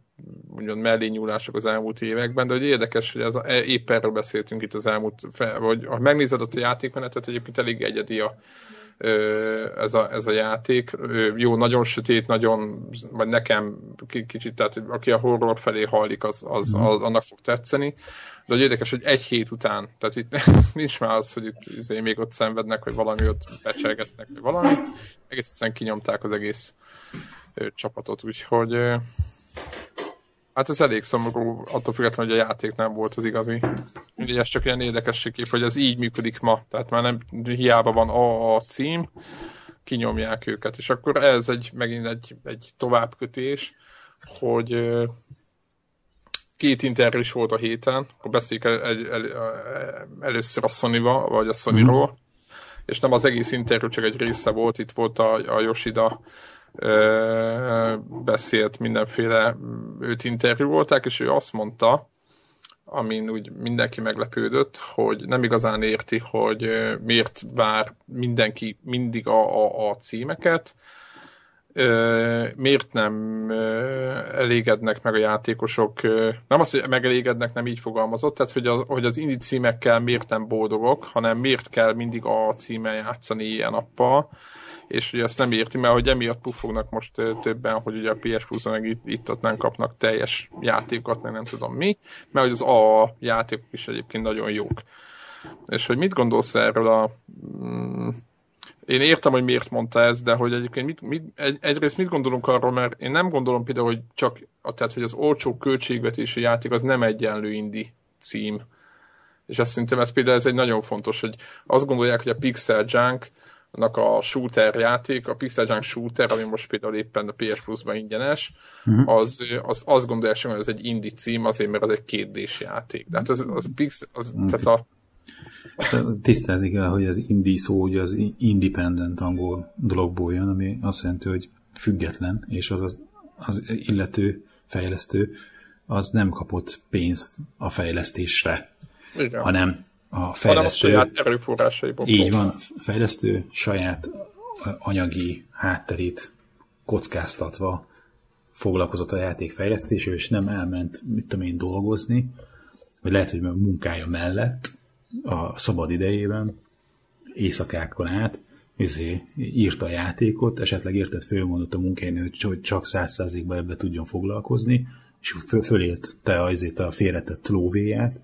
úgymond mellényúlások az elmúlt években, de hogy érdekes, hogy ez a, e- épp erről beszéltünk itt az elmúlt, vagy ha megnézed ott a játékmenetet, egyébként elég egyedi a, ez, a, ez a játék. Jó, nagyon sötét, nagyon, vagy nekem ki- kicsit, tehát aki a horror felé hajlik, az, az, az annak fog tetszeni. De hogy érdekes, hogy egy hét után, tehát itt *laughs* nincs már az, hogy itt izé, még ott szenvednek, vagy valami ott becselgetnek, vagy valami. Egész egyszerűen kinyomták az egész csapatot, úgyhogy hát ez elég szomorú, attól függetlenül, hogy a játék nem volt az igazi. Mindegy, ez csak ilyen érdekességkép, hogy ez így működik ma, tehát már nem hiába van a, a cím, kinyomják őket, és akkor ez egy, megint egy, egy továbbkötés, hogy két interjú is volt a héten, akkor beszéljük el, el, el, először a sony vagy a Sony-ról, és nem az egész interjú, csak egy része volt, itt volt a, a Yoshida beszélt mindenféle, őt interjú volták, és ő azt mondta, amin úgy mindenki meglepődött, hogy nem igazán érti, hogy miért vár mindenki mindig a, a, a címeket, miért nem elégednek meg a játékosok, nem az, hogy megelégednek, nem így fogalmazott, tehát hogy, az, hogy az indie címekkel miért nem boldogok, hanem miért kell mindig a címmel játszani ilyen nappal, és ugye ezt nem érti, mert hogy emiatt puffognak most többen, hogy ugye a PS plus meg itt, itt ott nem kapnak teljes játékokat, meg nem tudom mi, mert hogy az A játékok is egyébként nagyon jók. És hogy mit gondolsz erről a mm, én értem, hogy miért mondta ezt, de hogy egyébként mit, mit, egy, egyrészt mit gondolunk arról, mert én nem gondolom például, hogy csak, tehát, hogy az olcsó költségvetési játék az nem egyenlő indi cím. És azt szerintem ez például ez egy nagyon fontos, hogy azt gondolják, hogy a Pixel Junk a shooter játék, a Pixel Junk shooter, ami most például éppen a PS Plus-ban ingyenes, uh-huh. az, az, azt gondolják, hogy ez egy indie cím, azért, mert az egy kétdés játék. Tehát az, az, Pix, az tehát a, Tisztázni kell, hogy az indie szó ugye az independent angol dologból jön, ami azt jelenti, hogy független, és az az, az illető fejlesztő az nem kapott pénzt a fejlesztésre, Igen. hanem a fejlesztő... Hanem a saját erőforrásaiból. Így van, a fejlesztő saját anyagi hátterét kockáztatva foglalkozott a játék fejlesztésével, és nem elment, mit tudom én, dolgozni, vagy lehet, hogy a munkája mellett a szabad idejében éjszakákon át izé, írta a játékot, esetleg értett fölmondott a munkáján, hogy csak száz százalékban ebbe tudjon foglalkozni, és föl, fölélt te azért a félretett lóvéját,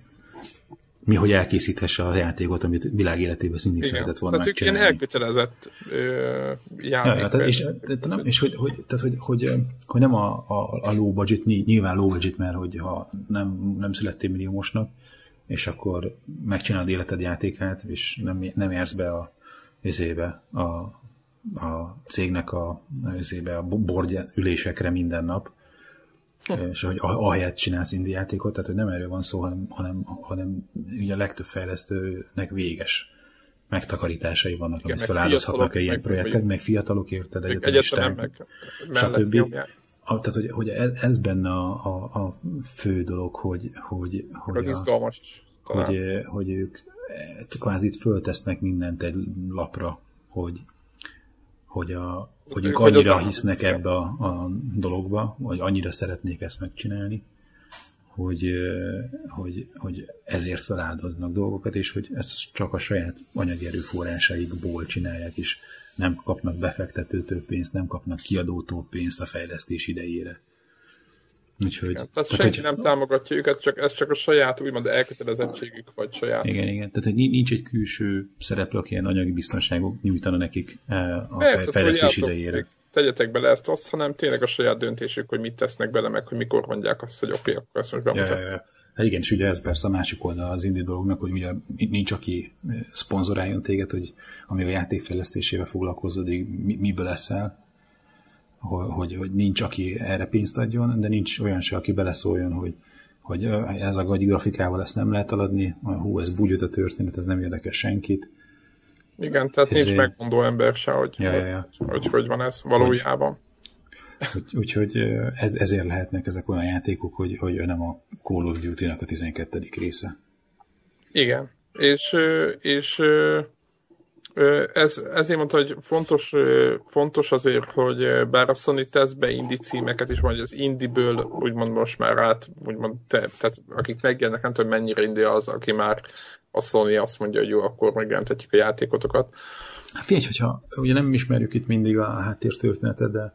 mi, hogy elkészíthesse a játékot, amit világ életében szintén szeretett volna tehát megcsinálni. ilyen elkötelezett ö, játék. Ja, tehát, és, nem, és hogy, hogy, tehát, hogy, hogy, hogy, nem a, a, a low budget, nyilván low budget, mert hogy ha nem, nem születtél milliómosnak, és akkor megcsinálod életed játékát, és nem, nem érsz be a, izébe, a, a cégnek a, izébe, a bordja ülésekre minden nap, *laughs* és hogy ahelyett csinálsz indie játékot, tehát hogy nem erről van szó, hanem, hanem, hanem ugye a legtöbb fejlesztőnek véges megtakarításai vannak, amit feláldozhatnak egy ilyen projektek, meg fiatalok érted, egyetemisták, meg stb. A, tehát, hogy, hogy ez, benne a, a, a fő dolog, hogy, hogy, hogy, az a, izgalmas, hogy, hogy ők kvázi itt föltesznek mindent egy lapra, hogy, hogy, a, hogy ők annyira hisznek ebbe a, a dologba, vagy annyira szeretnék ezt megcsinálni, hogy, hogy, hogy ezért feláldoznak dolgokat, és hogy ezt csak a saját anyagi erőforrásaikból csinálják, és nem kapnak befektetőtől pénzt, nem kapnak kiadótól pénzt a fejlesztés idejére. Úgyhogy, igen, tehát, tehát senki hogy, nem támogatja őket, csak ez csak a saját úgymond elkötelezettségük, vagy saját. Igen, igen. Tehát hogy nincs egy külső szereplő, aki ilyen anyagi biztonságok nyújtana nekik eh, a Persze, fejlesztés idejére. Tegyetek bele ezt azt, hanem tényleg a saját döntésük, hogy mit tesznek bele, meg hogy mikor mondják azt, hogy oké, okay, akkor ezt most bemutatom. Ja, ja, ja. Hát igen, és ugye ez persze a másik oldal az indie dolognak, hogy ugye nincs, aki eh, szponzoráljon téged, hogy amíg a játékfejlesztésével foglalkozódik, miből leszel, hogy, hogy nincs, aki erre pénzt adjon, de nincs olyan se, aki beleszóljon, hogy, hogy ez a gagy grafikával ezt nem lehet eladni, hú, ez bugyot a történet, ez nem érdekel senkit. Igen, tehát Ezért... nincs megmondó ember se, hogy, ja, ja, ja. Hogy, hogy hogy van ez valójában. Úgy, úgyhogy ez, ezért lehetnek ezek olyan játékok, hogy, hogy nem a Call of Duty-nak a 12. része. Igen, és, és ez, ezért mondta, hogy fontos, fontos azért, hogy bár a Sony tesz be indie címeket is, vagy az indie-ből úgymond most már át, úgymond te, tehát akik megjelennek, nem tudom mennyire indie az, aki már a Sony azt mondja, hogy jó, akkor megjelentetjük a játékotokat. Hát figyelj, hogyha ugye nem ismerjük itt mindig a háttértörténetet, de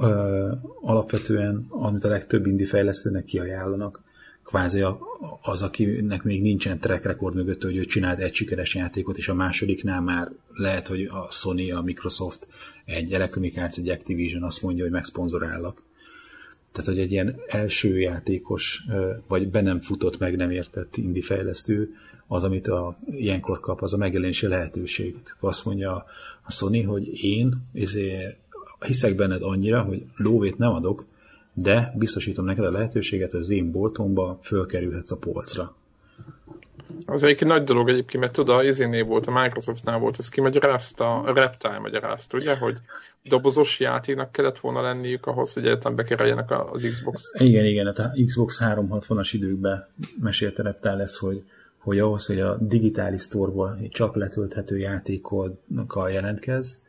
ö, alapvetően, amit a legtöbb indie fejlesztőnek kiajánlanak, kvázi az, akinek még nincsen track record mögött, hogy ő csinált egy sikeres játékot, és a másodiknál már lehet, hogy a Sony, a Microsoft, egy Electronic Arts, egy Activision azt mondja, hogy megszponzorállak. Tehát, hogy egy ilyen első játékos, vagy be nem futott, meg nem értett indie fejlesztő, az, amit a, ilyenkor kap, az a megjelenési lehetőség. Azt mondja a Sony, hogy én ezért hiszek benned annyira, hogy lóvét nem adok, de biztosítom neked a lehetőséget, hogy az én boltomba fölkerülhetsz a polcra. Az egyik nagy dolog egyébként, mert tudod, az izénél volt, a Microsoftnál volt, ez kimagyarázta, a Reptile magyarázta, ugye, hogy dobozos játéknak kellett volna lenniük ahhoz, hogy egyáltalán bekereljenek az Xbox. Igen, igen, hát a Xbox 360-as időkben mesélte Reptile lesz, hogy, hogy ahhoz, hogy a digitális sztorba csak letölthető játékokkal jelentkez,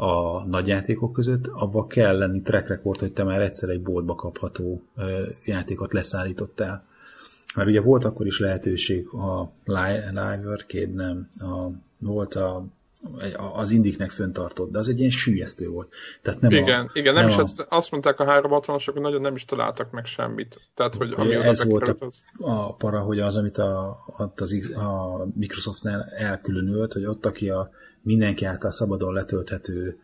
a nagy játékok között, abban kell lenni track record, hogy te már egyszer egy boltba kapható játékot leszállítottál. Mert ugye volt akkor is lehetőség a Live Arcade, nem, a, volt a, az indiknek föntartott, de az egy ilyen sűjesztő volt. Tehát nem igen, a, igen, nem, nem is a, azt mondták a 360-asok, hogy nagyon nem is találtak meg semmit. Tehát, hogy ami ez volt a, az... a para, hogy az, amit a, az, a Microsoftnál elkülönült, hogy ott, aki a mindenki által szabadon letölthető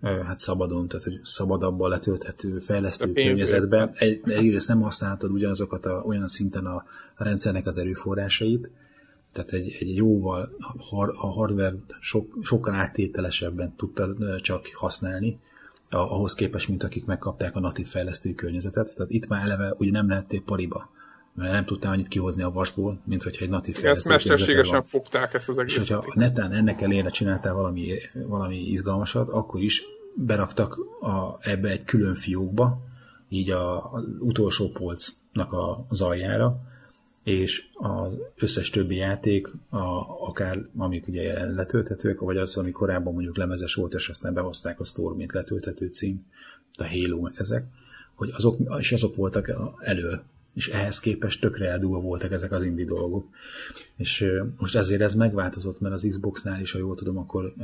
hát szabadon, tehát hogy szabadabban letölthető fejlesztő környezetben. Egy, egyrészt nem használhatod ugyanazokat a, olyan szinten a, a rendszernek az erőforrásait, tehát egy, egy jóval a hardware sok, sokkal áttételesebben tudta csak használni, ahhoz képest, mint akik megkapták a natív fejlesztői környezetet. Tehát itt már eleve ugye nem lehettél pariba mert nem tudtál annyit kihozni a vasból, mint hogyha egy natív fejlesztő. Ezt mesterségesen fogták ezt az egészet. És hogyha netán ennek elére csináltál valami, valami izgalmasat, akkor is beraktak a, ebbe egy külön fiókba, így a, a utolsó polcnak a, az aljára, és az összes többi játék, a, akár amik ugye letölthetők, vagy az, ami korábban mondjuk lemezes volt, és aztán behozták a Store, mint letölthető cím, a Halo, meg ezek, hogy azok, és azok voltak elő, és ehhez képest tökre eldúva voltak ezek az indie dolgok. És most ezért ez megváltozott, mert az Xboxnál is, ha jól tudom, akkor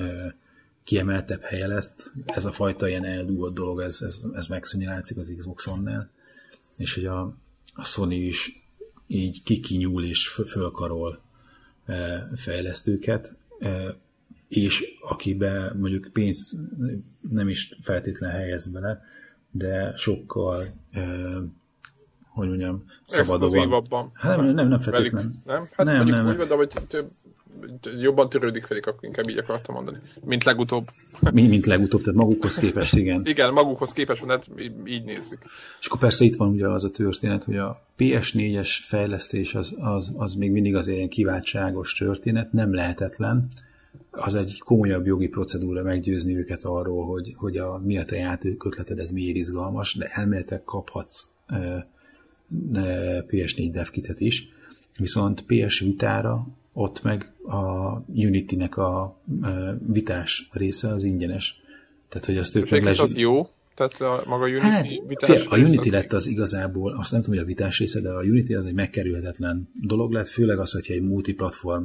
kiemeltebb helye lesz. Ez a fajta ilyen eldúvott dolog, ez, ez, ez megszűnni látszik az Xbox One-nál. És hogy a, a Sony is így kikinyúl és fölkarol fejlesztőket, és akibe mondjuk pénzt nem is feltétlen helyez bele, de sokkal hogy mondjam, szabadabban. Hát nem, nem, nem feltétlenül. Nem? Hát nem, nem, úgy mondom, hogy több, jobban törődik velük, akkor inkább így akartam mondani. Mint legutóbb. Mi, mint legutóbb, tehát magukhoz képest, igen. igen, magukhoz képest, mert hát így nézzük. És akkor persze itt van ugye az a történet, hogy a PS4-es fejlesztés az, az, az még mindig az ilyen kiváltságos történet, nem lehetetlen. Az egy komolyabb jogi procedúra meggyőzni őket arról, hogy, hogy a, mi a te játékötleted, ez miért izgalmas, de elméletek kaphatsz ö, PS4 dev kitet is, viszont PS Vitára ott meg a Unity-nek a vitás része az ingyenes. Tehát, hogy azt ők meg lesz... az jó? Tehát a, maga Unity hát, vitás fél, A Unity az lett az igazából, azt nem tudom, hogy a vitás része, de a Unity az egy megkerülhetetlen dolog lett, főleg az, hogyha egy multiplatform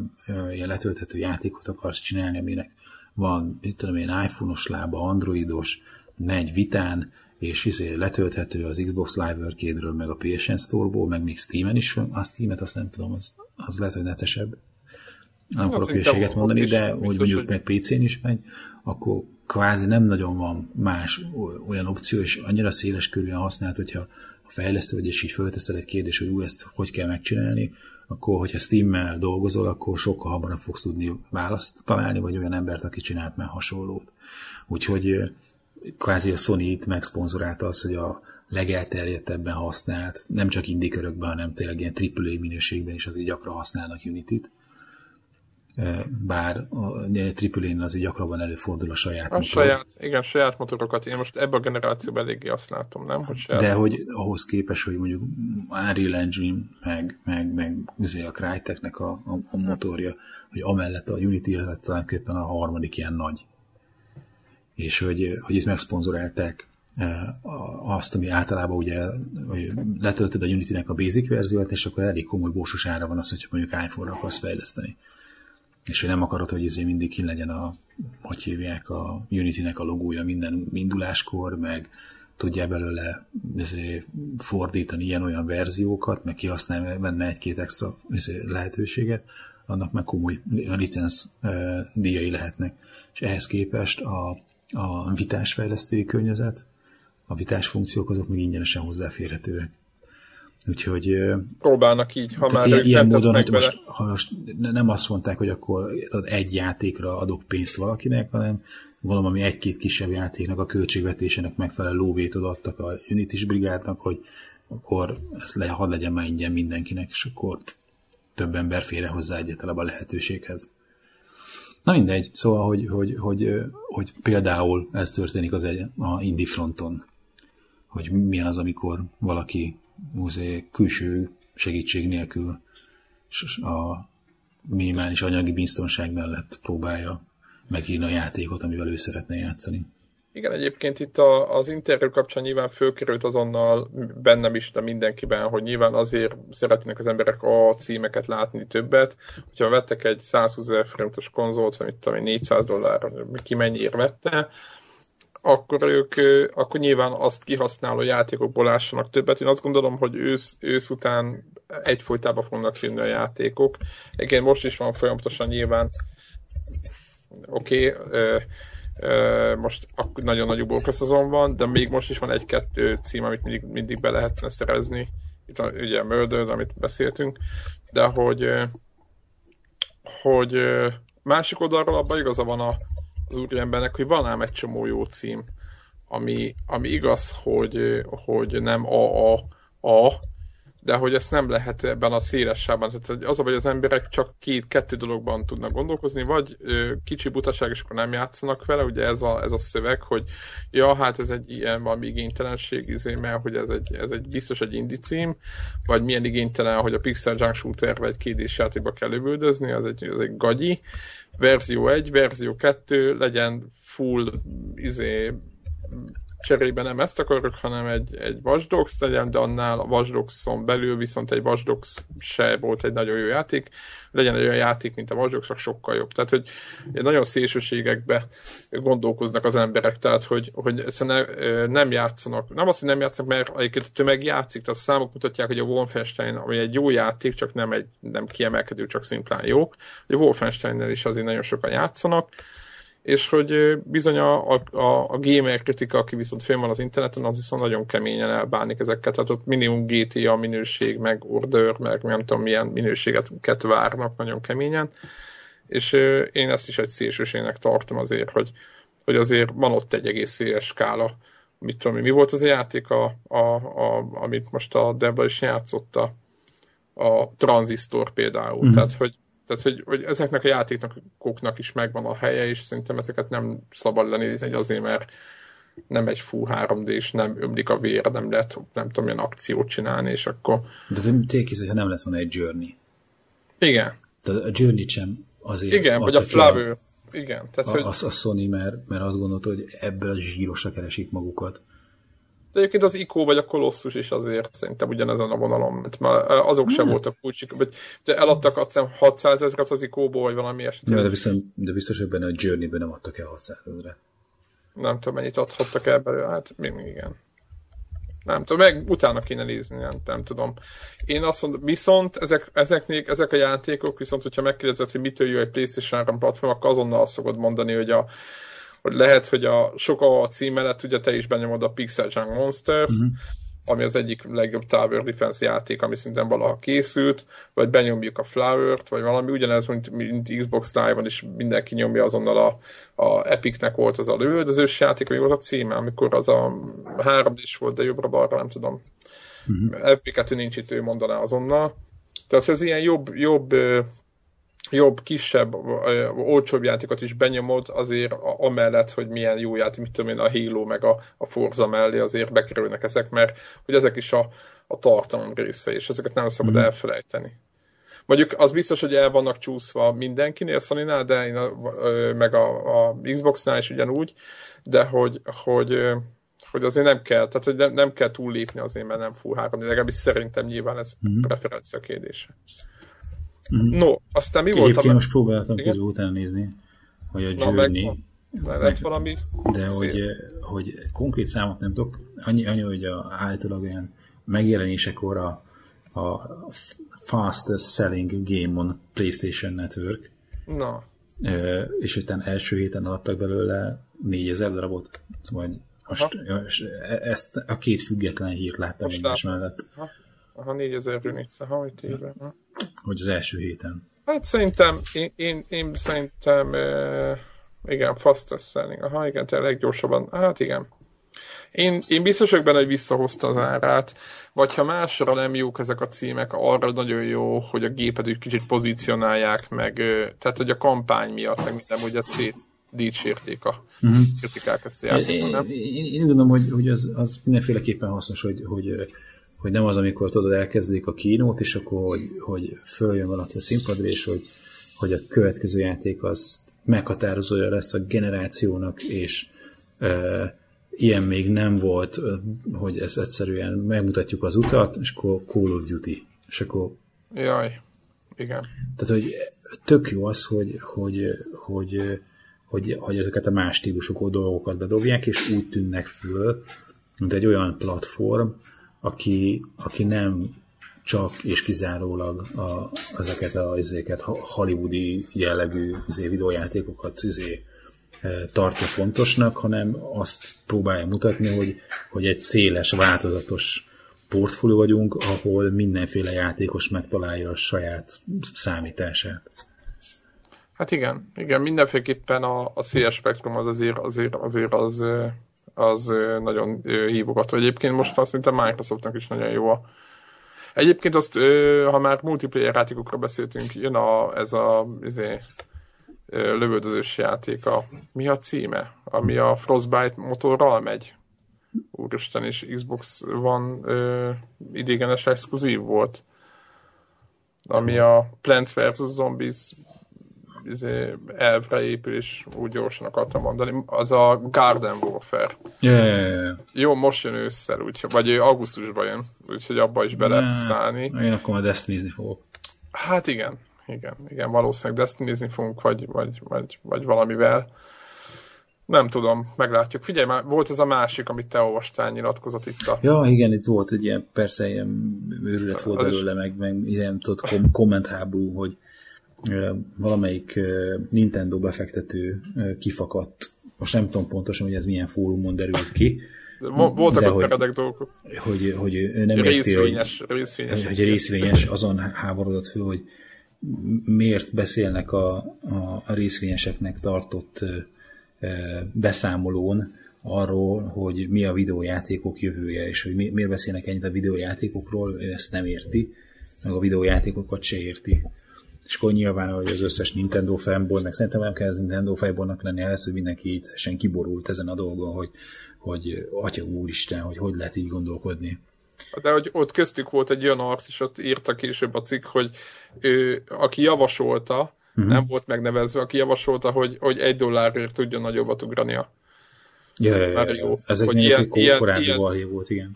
ilyen letölthető játékot akarsz csinálni, aminek van, itt tudom én, iPhone-os lába, androidos, megy vitán, és izé letölthető az Xbox Live Arcade-ről, meg a PSN Store-ból, meg még Steam-en is, a Steam-et azt nem tudom, az, az lehet, hogy netesebb nem akarok hülyeséget mondani, de hogy mondjuk meg PC-n is megy, akkor kvázi nem nagyon van más olyan opció, és annyira széles körülön használt, hogyha a fejlesztő vagy, és így fölteszel egy kérdés, hogy ú, ezt hogy kell megcsinálni, akkor, hogyha Steam-mel dolgozol, akkor sokkal hamarabb fogsz tudni választ találni, vagy olyan embert, aki csinált már hasonlót. Úgyhogy kvázi a Sony megszponzorálta azt, hogy a legelterjedtebben használt, nem csak indikörökben, hanem tényleg ilyen AAA minőségben is azért gyakran használnak Unity-t bár a AAA-n azért gyakrabban előfordul a saját a motor. saját, igen, saját motorokat. Én most ebben a generációban eléggé azt látom, nem? Hogy De hogy ahhoz képes, hogy mondjuk Unreal Engine, meg, meg, meg a Cryteknek a, a, a motorja, hogy amellett a Unity tulajdonképpen a harmadik ilyen nagy. És hogy, hogy itt megszponzorálták azt, ami általában ugye hogy letöltöd a Unity-nek a basic verziót, és akkor elég komoly bósos ára van az, hogy mondjuk iPhone-ra akarsz fejleszteni és hogy nem akarod, hogy ezért mindig ki legyen a, hogy hívják, a Unity-nek a logója minden induláskor, meg tudja belőle fordítani ilyen-olyan verziókat, meg kihasználni benne egy-két extra lehetőséget, annak meg komoly licensz díjai lehetnek. És ehhez képest a, a vitás fejlesztői környezet, a vitás funkciók azok még ingyenesen hozzáférhetőek. Úgyhogy... Próbálnak így, ha már ilyen, ilyen módon, hogy most, ha most nem azt mondták, hogy akkor egy játékra adok pénzt valakinek, hanem valami ami egy-két kisebb játéknak a költségvetésének megfelelő lóvét adtak a Unity brigádnak, hogy akkor ez le, hadd legyen már ingyen mindenkinek, és akkor több ember félre hozzá egyetlen a lehetőséghez. Na mindegy, szóval, hogy, hogy, hogy, hogy például ez történik az egy, a indie fronton, hogy milyen az, amikor valaki múzeé külső segítség nélkül a minimális anyagi biztonság mellett próbálja megírni a játékot, amivel ő szeretne játszani. Igen, egyébként itt a, az interjú kapcsán nyilván fölkerült azonnal bennem is, de mindenkiben, hogy nyilván azért szeretnének az emberek a címeket látni többet. Hogyha vettek egy 120 ezer forintos konzolt, vagy mit tudom 400 dollár, ki mennyire vette, akkor ők akkor nyilván azt kihasználó játékokból lássanak többet. Én azt gondolom, hogy ősz, ősz után egyfolytában fognak jönni a játékok. Igen, most is van folyamatosan nyilván oké, okay, most nagyon nagy uborkaszazon van, de még most is van egy-kettő cím, amit mindig, mindig be lehetne szerezni. Itt a, ugye a Murder, amit beszéltünk, de hogy hogy másik oldalról abban igaza van a, az úriembernek, hogy van ám egy csomó jó cím, ami, ami igaz, hogy, hogy nem a, a, a, de hogy ezt nem lehet ebben a széles sávban. Tehát az, hogy az emberek csak két-kettő dologban tudnak gondolkozni, vagy ö, kicsi butaság, és akkor nem játszanak vele, ugye ez a, ez a szöveg, hogy ja, hát ez egy ilyen valami igénytelenség, izé, mert hogy ez egy, ez egy biztos egy indi vagy milyen igénytelen, hogy a Pixel Junk Shooter vagy kédés játékba kell lövöldözni, az egy, az egy gagyi. Verzió 1, verzió 2, legyen full izé, cserébe nem ezt akarok, hanem egy, egy Watch legyen, de annál a Watch belül viszont egy Watch Dogs se volt egy nagyon jó játék, legyen egy olyan játék, mint a Watch Dogs, sokkal jobb. Tehát, hogy nagyon szélsőségekbe gondolkoznak az emberek, tehát, hogy, hogy egyszerűen nem játszanak. Nem azt, hogy nem játszanak, mert egyébként a tömeg játszik, tehát a számok mutatják, hogy a Wolfenstein, ami egy jó játék, csak nem egy nem kiemelkedő, csak szimplán jó. A Wolfenstein-nel is azért nagyon sokan játszanak, és hogy bizony a, a, a gamer kritika, aki viszont fönn van az interneten, az viszont nagyon keményen elbánik ezeket, tehát ott minimum GTA minőség, meg order, meg nem tudom milyen minőséget várnak nagyon keményen, és én ezt is egy szélsőségnek tartom azért, hogy, hogy azért van ott egy egész széles skála, mit tudom, mi volt az a játék, a, a, a, amit most a Debla is játszott, a, a Transistor például, mm-hmm. tehát hogy tehát, hogy, hogy ezeknek a játékoknak is megvan a helye, és szerintem ezeket nem szabad lenézni, azért, mert nem egy full 3D, és nem ömlik a vér, nem lehet, nem tudom, milyen akciót csinálni, és akkor... De tékész, hogyha nem lett volna egy Journey. Igen. Tehát a Journey sem azért... Igen, vagy a Flavő. Igen. Tehát, a, hogy... a, a Sony, mert, mert azt gondolta, hogy ebből a zsírosra keresik magukat. De egyébként az ICO vagy a Colossus is azért szerintem ugyanezen a vonalon, mert már azok sem voltak kulcsik, vagy de eladtak azt hiszem 600 ezeret az ICO-ból, vagy valami esetben. De, viszont, de biztos, hogy benne a Journey-ben nem adtak el 600 ezeret. Nem tudom, mennyit adhattak el belőle, hát még igen. Nem tudom, meg utána kéne nézni, nem, nem tudom. Én azt mondom, viszont ezek, ezeknél, ezek a játékok, viszont hogyha megkérdezed, hogy mitől jó egy PlayStation 3 platform, akkor azonnal azt szokod mondani, hogy a, hogy lehet, hogy a sok a cím mellett ugye te is benyomod a Pixel Junk Monsters, uh-huh. ami az egyik legjobb Tower Defense játék, ami szintén valaha készült, vagy benyomjuk a Flower-t, vagy valami ugyanez, mint, mint Xbox Live-on is mindenki nyomja azonnal a, a Epicnek volt az a lövöldözős játék, ami volt a címe, amikor az a 3 d volt, de jobbra-balra, nem tudom. Uh-huh. Epic-et nincs itt, ő mondaná azonnal. Tehát, hogy az ilyen jobb, jobb jobb, kisebb, olcsóbb játékot is benyomod, azért amellett, hogy milyen jó játék, mit tudom én, a Halo meg a, a Forza mellé azért bekerülnek ezek, mert hogy ezek is a, a tartalom része, és ezeket nem szabad mm. elfelejteni. Mondjuk az biztos, hogy el vannak csúszva mindenkinél, sony de én a, meg a, a Xbox-nál is ugyanúgy, de hogy, hogy, hogy azért nem kell, tehát hogy nem, nem kell túllépni azért, mert nem full 3 legalábbis szerintem nyilván ez mm. preferencia kérdése. Mm. No, aztán mi volt a... most próbáltam közül utána nézni, hogy a Na, Journey... Meg, meg, valami de hogy, hogy konkrét számot nem tudok, annyi, annyi hogy a, állítólag olyan megjelenésekor a, a fastest selling game on PlayStation Network. Na. és utána első héten adtak belőle 4000 darabot, vagy most e- ezt a két független hírt láttam egymás mellett. Aha, Aha 4000 units, aha, itt éve. Hogy az első héten. Hát szerintem, én, én, én szerintem, uh, igen, fastest selling. Aha, igen, tényleg gyorsabban. Hát igen. Én, én biztos vagyok benne, hogy visszahozta az árát, vagy ha másra nem jók ezek a címek, arra nagyon jó, hogy a gépet egy kicsit pozícionálják, meg tehát, hogy a kampány miatt, meg minden, hogy ezt szét dicsérték a uh-huh. kritikák ezt a játékot, nem? Én, én, én gondolom, hogy, hogy az, az mindenféleképpen hasznos, hogy, hogy hogy nem az, amikor tudod, elkezdik a kínót, és akkor, hogy, hogy följön valaki a színpadra, és hogy, hogy a következő játék az meghatározója lesz a generációnak, és e, ilyen még nem volt, hogy ez egyszerűen megmutatjuk az utat, és akkor Call of Duty, és akkor... Jaj, igen. Tehát, hogy tök jó az, hogy, hogy, hogy, hogy, hogy ezeket a más típusú dolgokat bedobják, és úgy tűnnek föl, mint egy olyan platform, aki, aki nem csak és kizárólag a, ezeket a izéket, hollywoodi jellegű izé, videójátékokat izé, e, tartja fontosnak, hanem azt próbálja mutatni, hogy, hogy egy széles, változatos portfólió vagyunk, ahol mindenféle játékos megtalálja a saját számítását. Hát igen, igen, mindenféleképpen a, a széles spektrum az azért, azért, azért az, az nagyon hívogató. Egyébként most azt szerintem Microsoftnak is nagyon jó a Egyébként azt, ha már multiplayer játékokról beszéltünk, jön a, ez a izé, lövöldözős játék. A, mi a címe? Ami a Frostbite motorral megy. Úristen, és Xbox van ö, idégenes exkluzív volt. Ami a Plants vs. Zombies izé, elvre épül, és úgy gyorsan akartam mondani. Az a Garden Warfare. Yeah, yeah, yeah. Jó, most jön ősszel, úgy, vagy augusztusban jön, úgyhogy abba is be lehet szállni. Én akkor már destiny fogok. Hát igen, igen, igen, valószínűleg destiny fogunk, vagy, vagy, vagy, vagy valamivel. Nem tudom, meglátjuk. Figyelj már, volt ez a másik, amit te olvastál nyilatkozat itt a... Ja, igen, itt volt egy ilyen, persze ilyen őrület volt belőle, is... meg, meg ilyen tudod, kom- kommentháború, hogy valamelyik Nintendo befektető kifakadt, most nem tudom pontosan, hogy ez milyen fórumon derült ki, voltak ott meredek dolgok. Hogy, hogy ő nem részvényes, érti, hogy, részvényes. Hogy részvényes azon háborodott föl, hogy miért beszélnek a, a, a részvényeseknek tartott beszámolón arról, hogy mi a videójátékok jövője, és hogy mi, miért beszélnek ennyit a videójátékokról, ő ezt nem érti, meg a videójátékokat se érti. És akkor nyilván, hogy az összes Nintendo fanboynak, szerintem nem kell az Nintendo fanboynak lenni ehhez, hogy mindenki itt sen kiborult ezen a dolgon, hogy, hogy atya úristen, hogy hogy lehet így gondolkodni. De hogy ott köztük volt egy olyan arc, és ott írta később a cikk, hogy ő, aki javasolta, uh-huh. nem volt megnevezve, aki javasolta, hogy, hogy egy dollárért tudjon nagyobbat ugrania. Ja, ja, ja, ja. Ez egy, ilyen, ilyen, ilyen, volt, igen.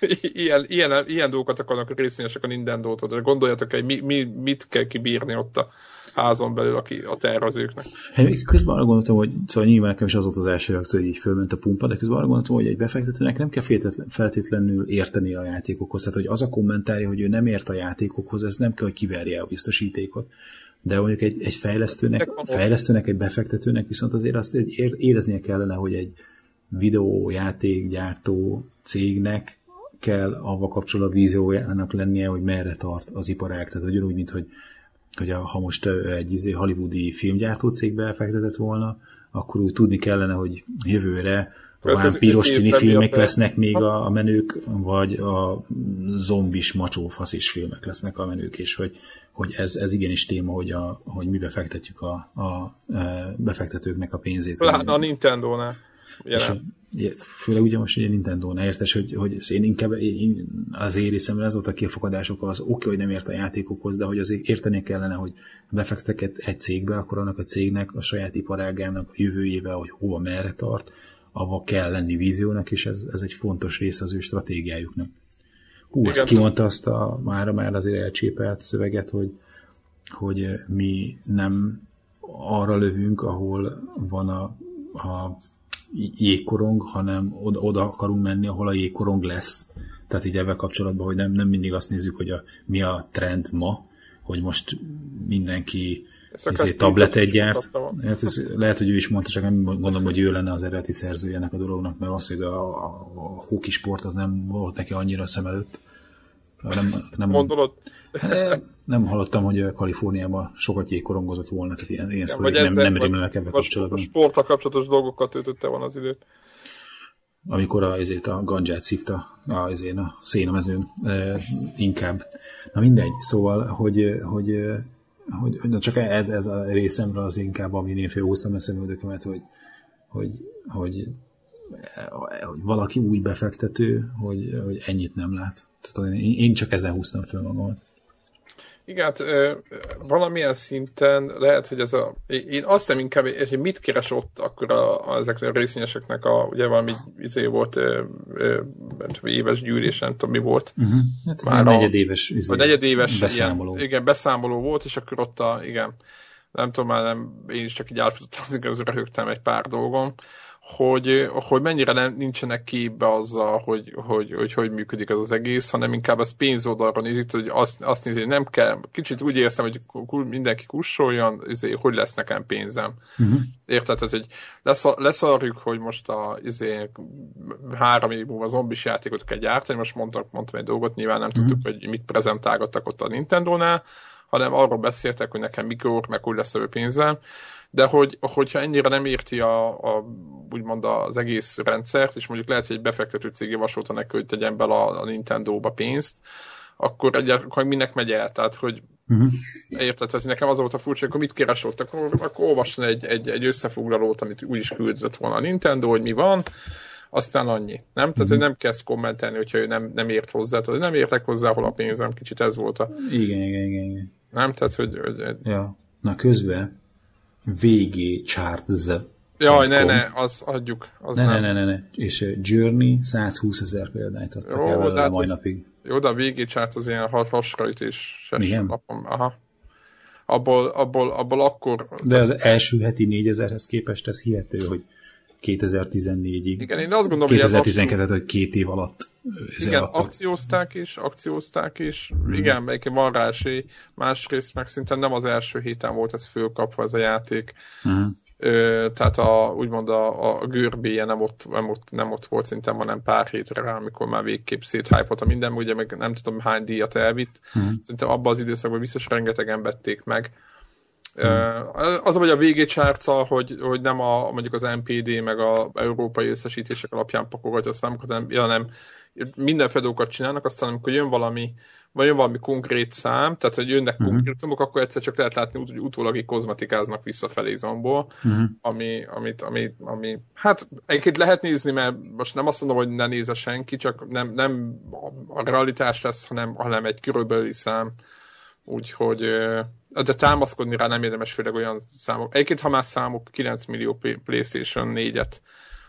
*laughs* ilyen, ilyen, ilyen dolgokat akarnak részvényesek a Nintendo-tól, de gondoljatok, hogy mi, mi, mit kell kibírni ott a házon belül aki, a tervezőknek. Hát, közben arra gondoltam, hogy szóval nyilván nekem is az volt az első reakció, hogy így fölment a pumpa, de közben arra gondoltam, hogy egy befektetőnek nem kell feltétlenül érteni a játékokhoz. Tehát, hogy az a kommentárja, hogy ő nem ért a játékokhoz, ez nem kell, hogy kiverje a biztosítékot. De mondjuk egy, egy fejlesztőnek, fejlesztőnek, egy befektetőnek viszont azért azt éreznie kellene, hogy egy videójátékgyártó cégnek kell avval kapcsolatban víziójának lennie, hogy merre tart az iparág. Tehát ugyanúgy, mint hogy, hogy a, ha most egy izé, hollywoodi filmgyártó cégbe fektetett volna, akkor úgy tudni kellene, hogy jövőre olyan piros tini filmek lesznek még a, a menők, vagy a zombis, macsó, faszis filmek lesznek a menők, és hogy, hogy ez, ez igenis téma, hogy, a, hogy mi befektetjük a, a, a befektetőknek a pénzét. Lát, a Nintendo-nál. És, főleg ugye most ugye Nintendo-nál értes, hogy, hogy én inkább én, az én részemre ez volt a kifakadások, az oké, okay, hogy nem ért a játékokhoz, de hogy azért érteni kellene, hogy befekteteket egy cégbe, akkor annak a cégnek, a saját iparágának a jövőjével, hogy hova merre tart, ahol kell lenni víziónak, és ez, ez egy fontos része az ő stratégiájuknak. Hú, azt kimondta azt a mára már azért elcsépelt szöveget, hogy, hogy mi nem arra lövünk, ahol van a, a jégkorong, hanem oda, oda akarunk menni, ahol a jégkorong lesz. Tehát így ebben kapcsolatban, hogy nem, nem mindig azt nézzük, hogy a, mi a trend ma, hogy most mindenki izé, tabletet gyárt. Hát ez, lehet, hogy ő is mondta, csak nem gondolom, hogy ő lenne az eredeti szerzője ennek a dolognak, mert az, hogy a, a, a hóki sport az nem volt neki annyira szem előtt. Nem, nem, Mondolod? Nem hallottam, hogy Kaliforniában sokat jégkorongozott volna, tehát ilyen, ilyen sztori, nem, nem rémlenek ebben kapcsolatban. A sporttal kapcsolatos dolgokat töltötte van az időt. Amikor a, ezért a ganját szívta a, ezért a szénamezőn e, inkább. Na mindegy, szóval, hogy, hogy, hogy, hogy csak ez, ez a részemre az inkább, amin én félhúztam a szemüldökömet, hogy, hogy, hogy, hogy valaki úgy befektető, hogy, hogy ennyit nem lát. Tehát én, én csak ezen húztam fel magamat. Igen, hát valamilyen szinten lehet, hogy ez a... Én azt nem inkább, hogy mit keres ott akkor a, a, ezeknek a részvényeseknek a, ugye valami izé volt ö, ö, éves gyűlés, nem tudom mi volt. Uh-huh. Hát Már a negyedéves, izé, vagy negyedéves beszámoló. Ilyen, igen, beszámoló volt, és akkor ott a, igen, nem tudom, már nem, én is csak így átfutottam, *laughs* az röhögtem egy pár dolgom, hogy, hogy mennyire nem, nincsenek képbe azzal, hogy hogy, hogy hogy működik ez az egész, hanem inkább az pénzoldalra nézik, hogy azt, azt nézi, hogy nem kell, kicsit úgy érzem, hogy mindenki kussoljon, izé, hogy lesz nekem pénzem. Uh-huh. Érted? Tehát, hogy lesz, leszarjuk, hogy most a izé, három év múlva zombis játékot kell gyártani, most mondtak, mondtam egy dolgot, nyilván nem uh-huh. tudtuk, hogy mit prezentálgattak ott a Nintendo-nál, hanem arról beszéltek, hogy nekem mikor, meg hogy lesz a pénzem, de hogy, hogyha ennyire nem érti a, a, úgymond az egész rendszert, és mondjuk lehet, hogy egy befektető cég javasolta neki, hogy tegyen bele a, a Nintendo-ba pénzt, akkor, egy, akkor minek megy el? Tehát, hogy uh-huh. érted, tehát nekem az volt a furcsa, akkor mit keresott, akkor, akkor olvasni egy, egy, egy összefoglalót, amit úgy is küldött volna a Nintendo, hogy mi van, aztán annyi. Nem? Tehát, hogy nem kezd kommentelni, hogyha ő nem, nem ért hozzá. Tehát, nem értek hozzá, hol a pénzem, kicsit ez volt a... Igen, igen, igen. igen. Nem? Tehát, hogy... hogy... Ja. Na közben VG Charts Jaj, ne, ne, az adjuk. Az ne, nem. ne, ne, ne, ne. És Journey 120 ezer példányt adtak jó, el hát mai napig. Jó, de a VG Charts az ilyen hasraütéses lapom. Aha. Abból, abból, abból akkor... De az első heti 4000-hez képest ez hihető, hogy 2014-ig. Igen, én azt gondolom, 2012 hogy két év alatt Igen, adtak. akciózták is, akciózták is. Hmm. Igen, melyiken van rá esély. Másrészt meg szinte nem az első héten volt ez fölkapva ez a játék. Hmm. Ö, tehát a, úgymond a, a görbéje nem ott, nem, ott, nem ott volt szinte, hanem pár hétre rá, amikor már végképp a minden, ugye meg nem tudom hány díjat elvitt. Hmm. Szerintem abban az időszakban biztos rengetegen vették meg. Hmm. Az, hogy a VG csárca, hogy, hogy nem a, mondjuk az NPD meg a európai összesítések alapján pakolgatja a számokat, hanem, ja, nem minden fedókat csinálnak, aztán amikor jön valami, vagy jön valami konkrét szám, tehát hogy jönnek uh-huh. konkrétumok, akkor egyszer csak lehet látni, hogy utólag kozmetikáznak visszafelé zomból, uh-huh. ami, amit, ami, ami, hát egyébként lehet nézni, mert most nem azt mondom, hogy ne nézze senki, csak nem, nem a realitás lesz, hanem, hanem egy körülbelüli szám, úgyhogy de támaszkodni rá nem érdemes, főleg olyan számok. Egyébként, ha már számok 9 millió PlayStation 4-et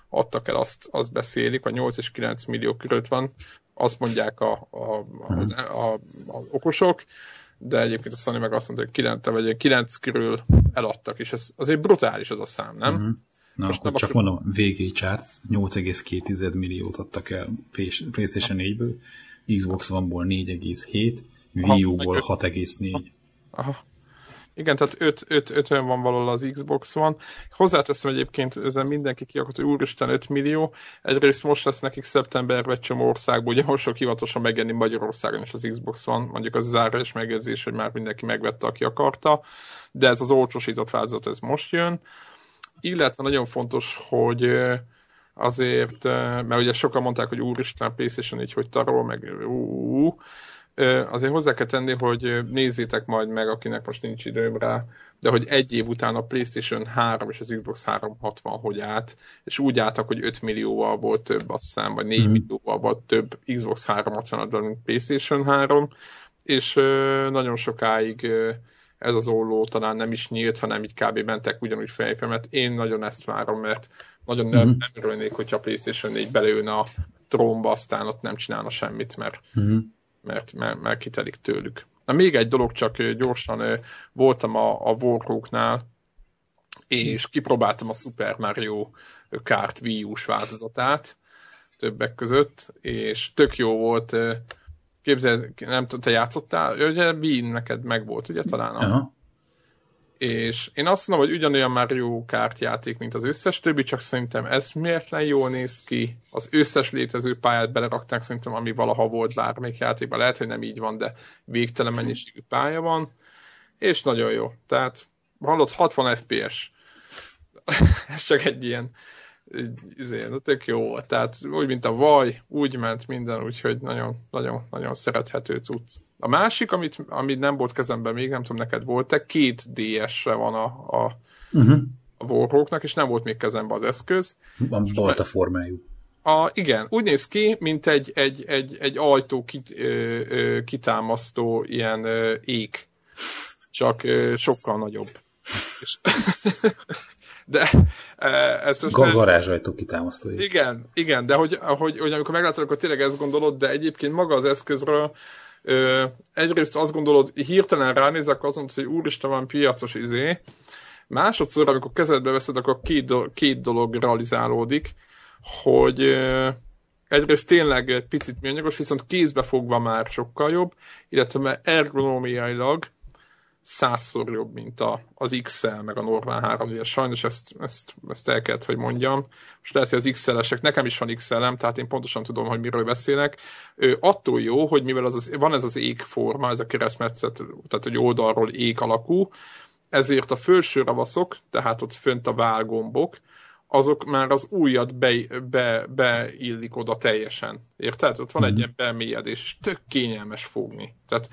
adtak el, azt, azt beszélik, a 8 és 9 millió körött van, azt mondják a, a, az, a, a, a okosok, de egyébként a Sony meg azt mondta, hogy 9, vagy 9 körül eladtak, és ez azért brutális az a szám, nem? Uh-huh. Na, Most akkor nem csak akar... mondom, VG Charts 8,2 milliót adtak el PlayStation 4-ből, Xbox One-ból 4,7, Wii U-ból 6,4. Aha. Igen, tehát 5, 5, 50 van valahol az Xbox van. Hozzáteszem egyébként, ezen mindenki kiakadt, hogy úristen 5 millió. Egyrészt most lesz nekik szeptemberben egy csomó országból, ugye most sok hivatosan megjelenni Magyarországon is az Xbox van, mondjuk az záros megjegyzés, hogy már mindenki megvette, aki akarta, de ez az olcsósított változat, ez most jön. Illetve nagyon fontos, hogy azért, mert ugye sokan mondták, hogy úristen, a PlayStation így hogy tarol, meg ú, azért hozzá kell tenni, hogy nézzétek majd meg, akinek most nincs időm rá, de hogy egy év után a PlayStation 3 és az Xbox 360 hogy állt, és úgy álltak, hogy 5 millióval volt több, azt hiszem, vagy 4 mm. millióval volt több Xbox 360 mint PlayStation 3, és nagyon sokáig ez az olló talán nem is nyílt, hanem így kb. mentek ugyanúgy fejbe, mert én nagyon ezt várom, mert nagyon nem, mm. nem örülnék, hogyha a PlayStation 4 beleülne a trónba, aztán ott nem csinálna semmit, mert mm mert, mert, mert kitelik tőlük. Na még egy dolog, csak gyorsan voltam a, a Warhawknál, és kipróbáltam a Super Mario Kart Wii U-s változatát többek között, és tök jó volt. Képzeld, nem tudom, te játszottál? Ugye Wii neked meg volt, ugye talán? Aha és én azt mondom, hogy ugyanolyan Mario Kart játék, mint az összes többi, csak szerintem ez miértlen jól néz ki. Az összes létező pályát belerakták szerintem, ami valaha volt bármelyik játékban. Lehet, hogy nem így van, de végtelen mennyiségű pálya van, és nagyon jó. Tehát hallott 60 FPS. *laughs* ez csak egy ilyen izé, tök jó volt. Tehát úgy, mint a vaj, úgy ment minden, úgyhogy nagyon, nagyon, nagyon szerethető cucc. A másik, amit, amit nem volt kezemben még, nem tudom, neked volt-e, két DS-re van a, a, uh-huh. a Warhawknak, és nem volt még kezemben az eszköz. Van balta formájú. A, igen, úgy néz ki, mint egy, egy, egy, egy ajtó kit, ö, ö, kitámasztó ilyen ö, ék, csak ö, sokkal nagyobb. *laughs* de ez most... Garázsajtó kitámasztó. Igen, igen, de hogy, hogy, hogy amikor meglátod, akkor tényleg ezt gondolod, de egyébként maga az eszközről Ö, egyrészt azt gondolod, hirtelen ránézek azon, hogy úristen van piacos izé, másodszor, amikor kezedbe veszed, akkor két, do- két dolog realizálódik, hogy ö, egyrészt tényleg egy picit műanyagos, viszont kézbe fogva már sokkal jobb, illetve ergonómiailag százszor jobb, mint a, az XL, meg a normál 3 d Sajnos ezt, ezt, ezt el kellett, hogy mondjam. Most lehet, hogy az XL-esek, nekem is van XL-em, tehát én pontosan tudom, hogy miről beszélek. Ő attól jó, hogy mivel az, az, van ez az égforma, ez a keresztmetszet, tehát hogy oldalról ég alakú, ezért a felső ravaszok, tehát ott fönt a válgombok, azok már az újat be, be, beillik oda teljesen. Érted? Ott van egy ilyen bemélyedés, és tök kényelmes fogni. Tehát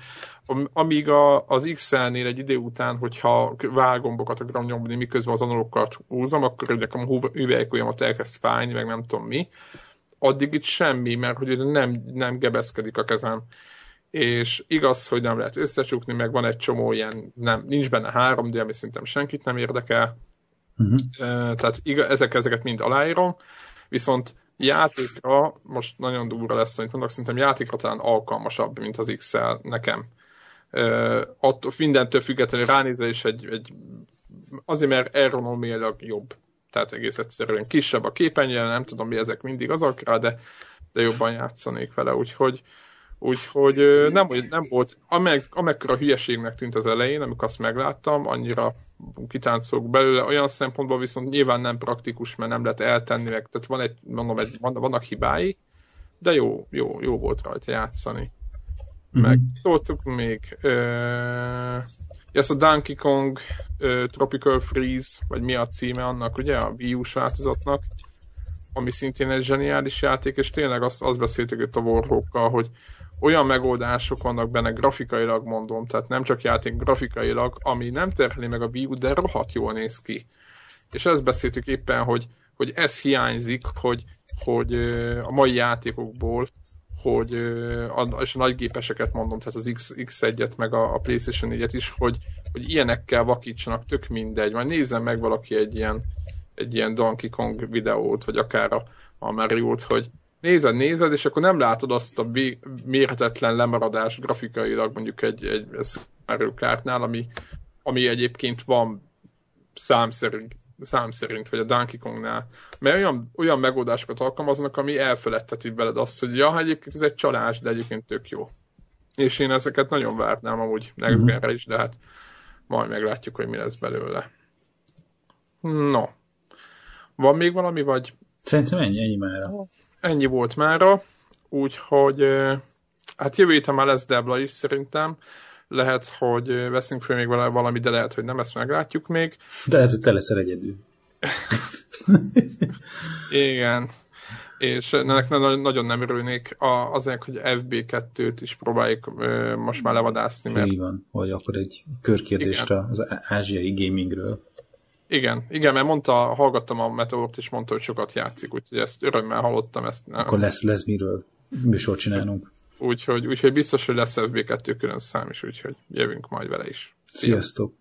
amíg a, az XL-nél egy idő után, hogyha válgombokat akarom nyomni, miközben az analokat húzom, akkor ugye a hüvelykujjamat elkezd fájni, meg nem tudom mi, addig itt semmi, mert hogy nem, nem gebeszkedik a kezem. És igaz, hogy nem lehet összecsukni, meg van egy csomó ilyen, nem, nincs benne 3D, ami szerintem senkit nem érdekel, Uh-huh. Tehát igaz, ezek, ezeket mind aláírom, viszont játékra, most nagyon durva lesz, amit mondok, szerintem játékra talán alkalmasabb, mint az XL nekem. Uh, attól, mindentől függetlenül ránézve is egy, egy azért, mert ergonomiailag jobb. Tehát egész egyszerűen kisebb a képernyője, nem tudom mi ezek mindig azok rá, de, de jobban játszanék vele, úgyhogy Úgyhogy nem, nem volt, ameg, amekkora hülyeségnek tűnt az elején, amikor azt megláttam, annyira kitáncolok belőle, olyan szempontból viszont nyilván nem praktikus, mert nem lehet eltenni, meg, tehát van egy, mondom, egy, vannak hibái, de jó, jó, jó volt rajta játszani. Mm-hmm. Meg szóltuk még uh, ez a Donkey Kong uh, Tropical Freeze, vagy mi a címe annak, ugye, a Wii U-s változatnak, ami szintén egy zseniális játék, és tényleg azt, azt beszéltük itt a Warhawkkal, hogy olyan megoldások vannak benne grafikailag mondom, tehát nem csak játék grafikailag, ami nem terheli meg a Wii U, de rohadt jól néz ki. És ezt beszéltük éppen, hogy, hogy ez hiányzik, hogy, hogy a mai játékokból, hogy és a nagygépeseket mondom, tehát az X, X1-et, meg a, a PlayStation 4-et is, hogy, hogy ilyenekkel vakítsanak, tök mindegy. Majd nézzen meg valaki egy ilyen, egy ilyen Donkey Kong videót, vagy akár a, a Mario-t, hogy, nézed, nézed, és akkor nem látod azt a mérhetetlen lemaradást grafikailag mondjuk egy, egy Mario Kartnál, ami, ami egyébként van szám szerint, szám szerint, vagy a Donkey Kongnál. Mert olyan, olyan megoldásokat alkalmaznak, ami elfeledteti veled azt, hogy ja, egyébként ez egy csalás, de egyébként tök jó. És én ezeket nagyon várnám amúgy Next mm-hmm. is, de hát majd meglátjuk, hogy mi lesz belőle. No. Van még valami, vagy? Szerintem ennyi, ennyi már ennyi volt mára, úgyhogy hát jövő héten már lesz Debla is szerintem. Lehet, hogy veszünk fel még vele valami, de lehet, hogy nem, ezt meglátjuk még. De lehet, hogy te leszel egyedül. *laughs* Igen. És ennek nagyon nem örülnék azért, hogy FB2-t is próbáljuk most már levadászni. Mert... Így van, vagy akkor egy körkérdést Igen. az ázsiai gamingről. Igen, igen, mert mondta, hallgattam a Meteort, és mondta, hogy sokat játszik, úgyhogy ezt örömmel hallottam. Ezt, Akkor lesz, lesz miről műsort csinálnunk. Úgyhogy, úgyhogy biztos, hogy lesz FB2 külön szám is, úgyhogy jövünk majd vele is. Sziasztok!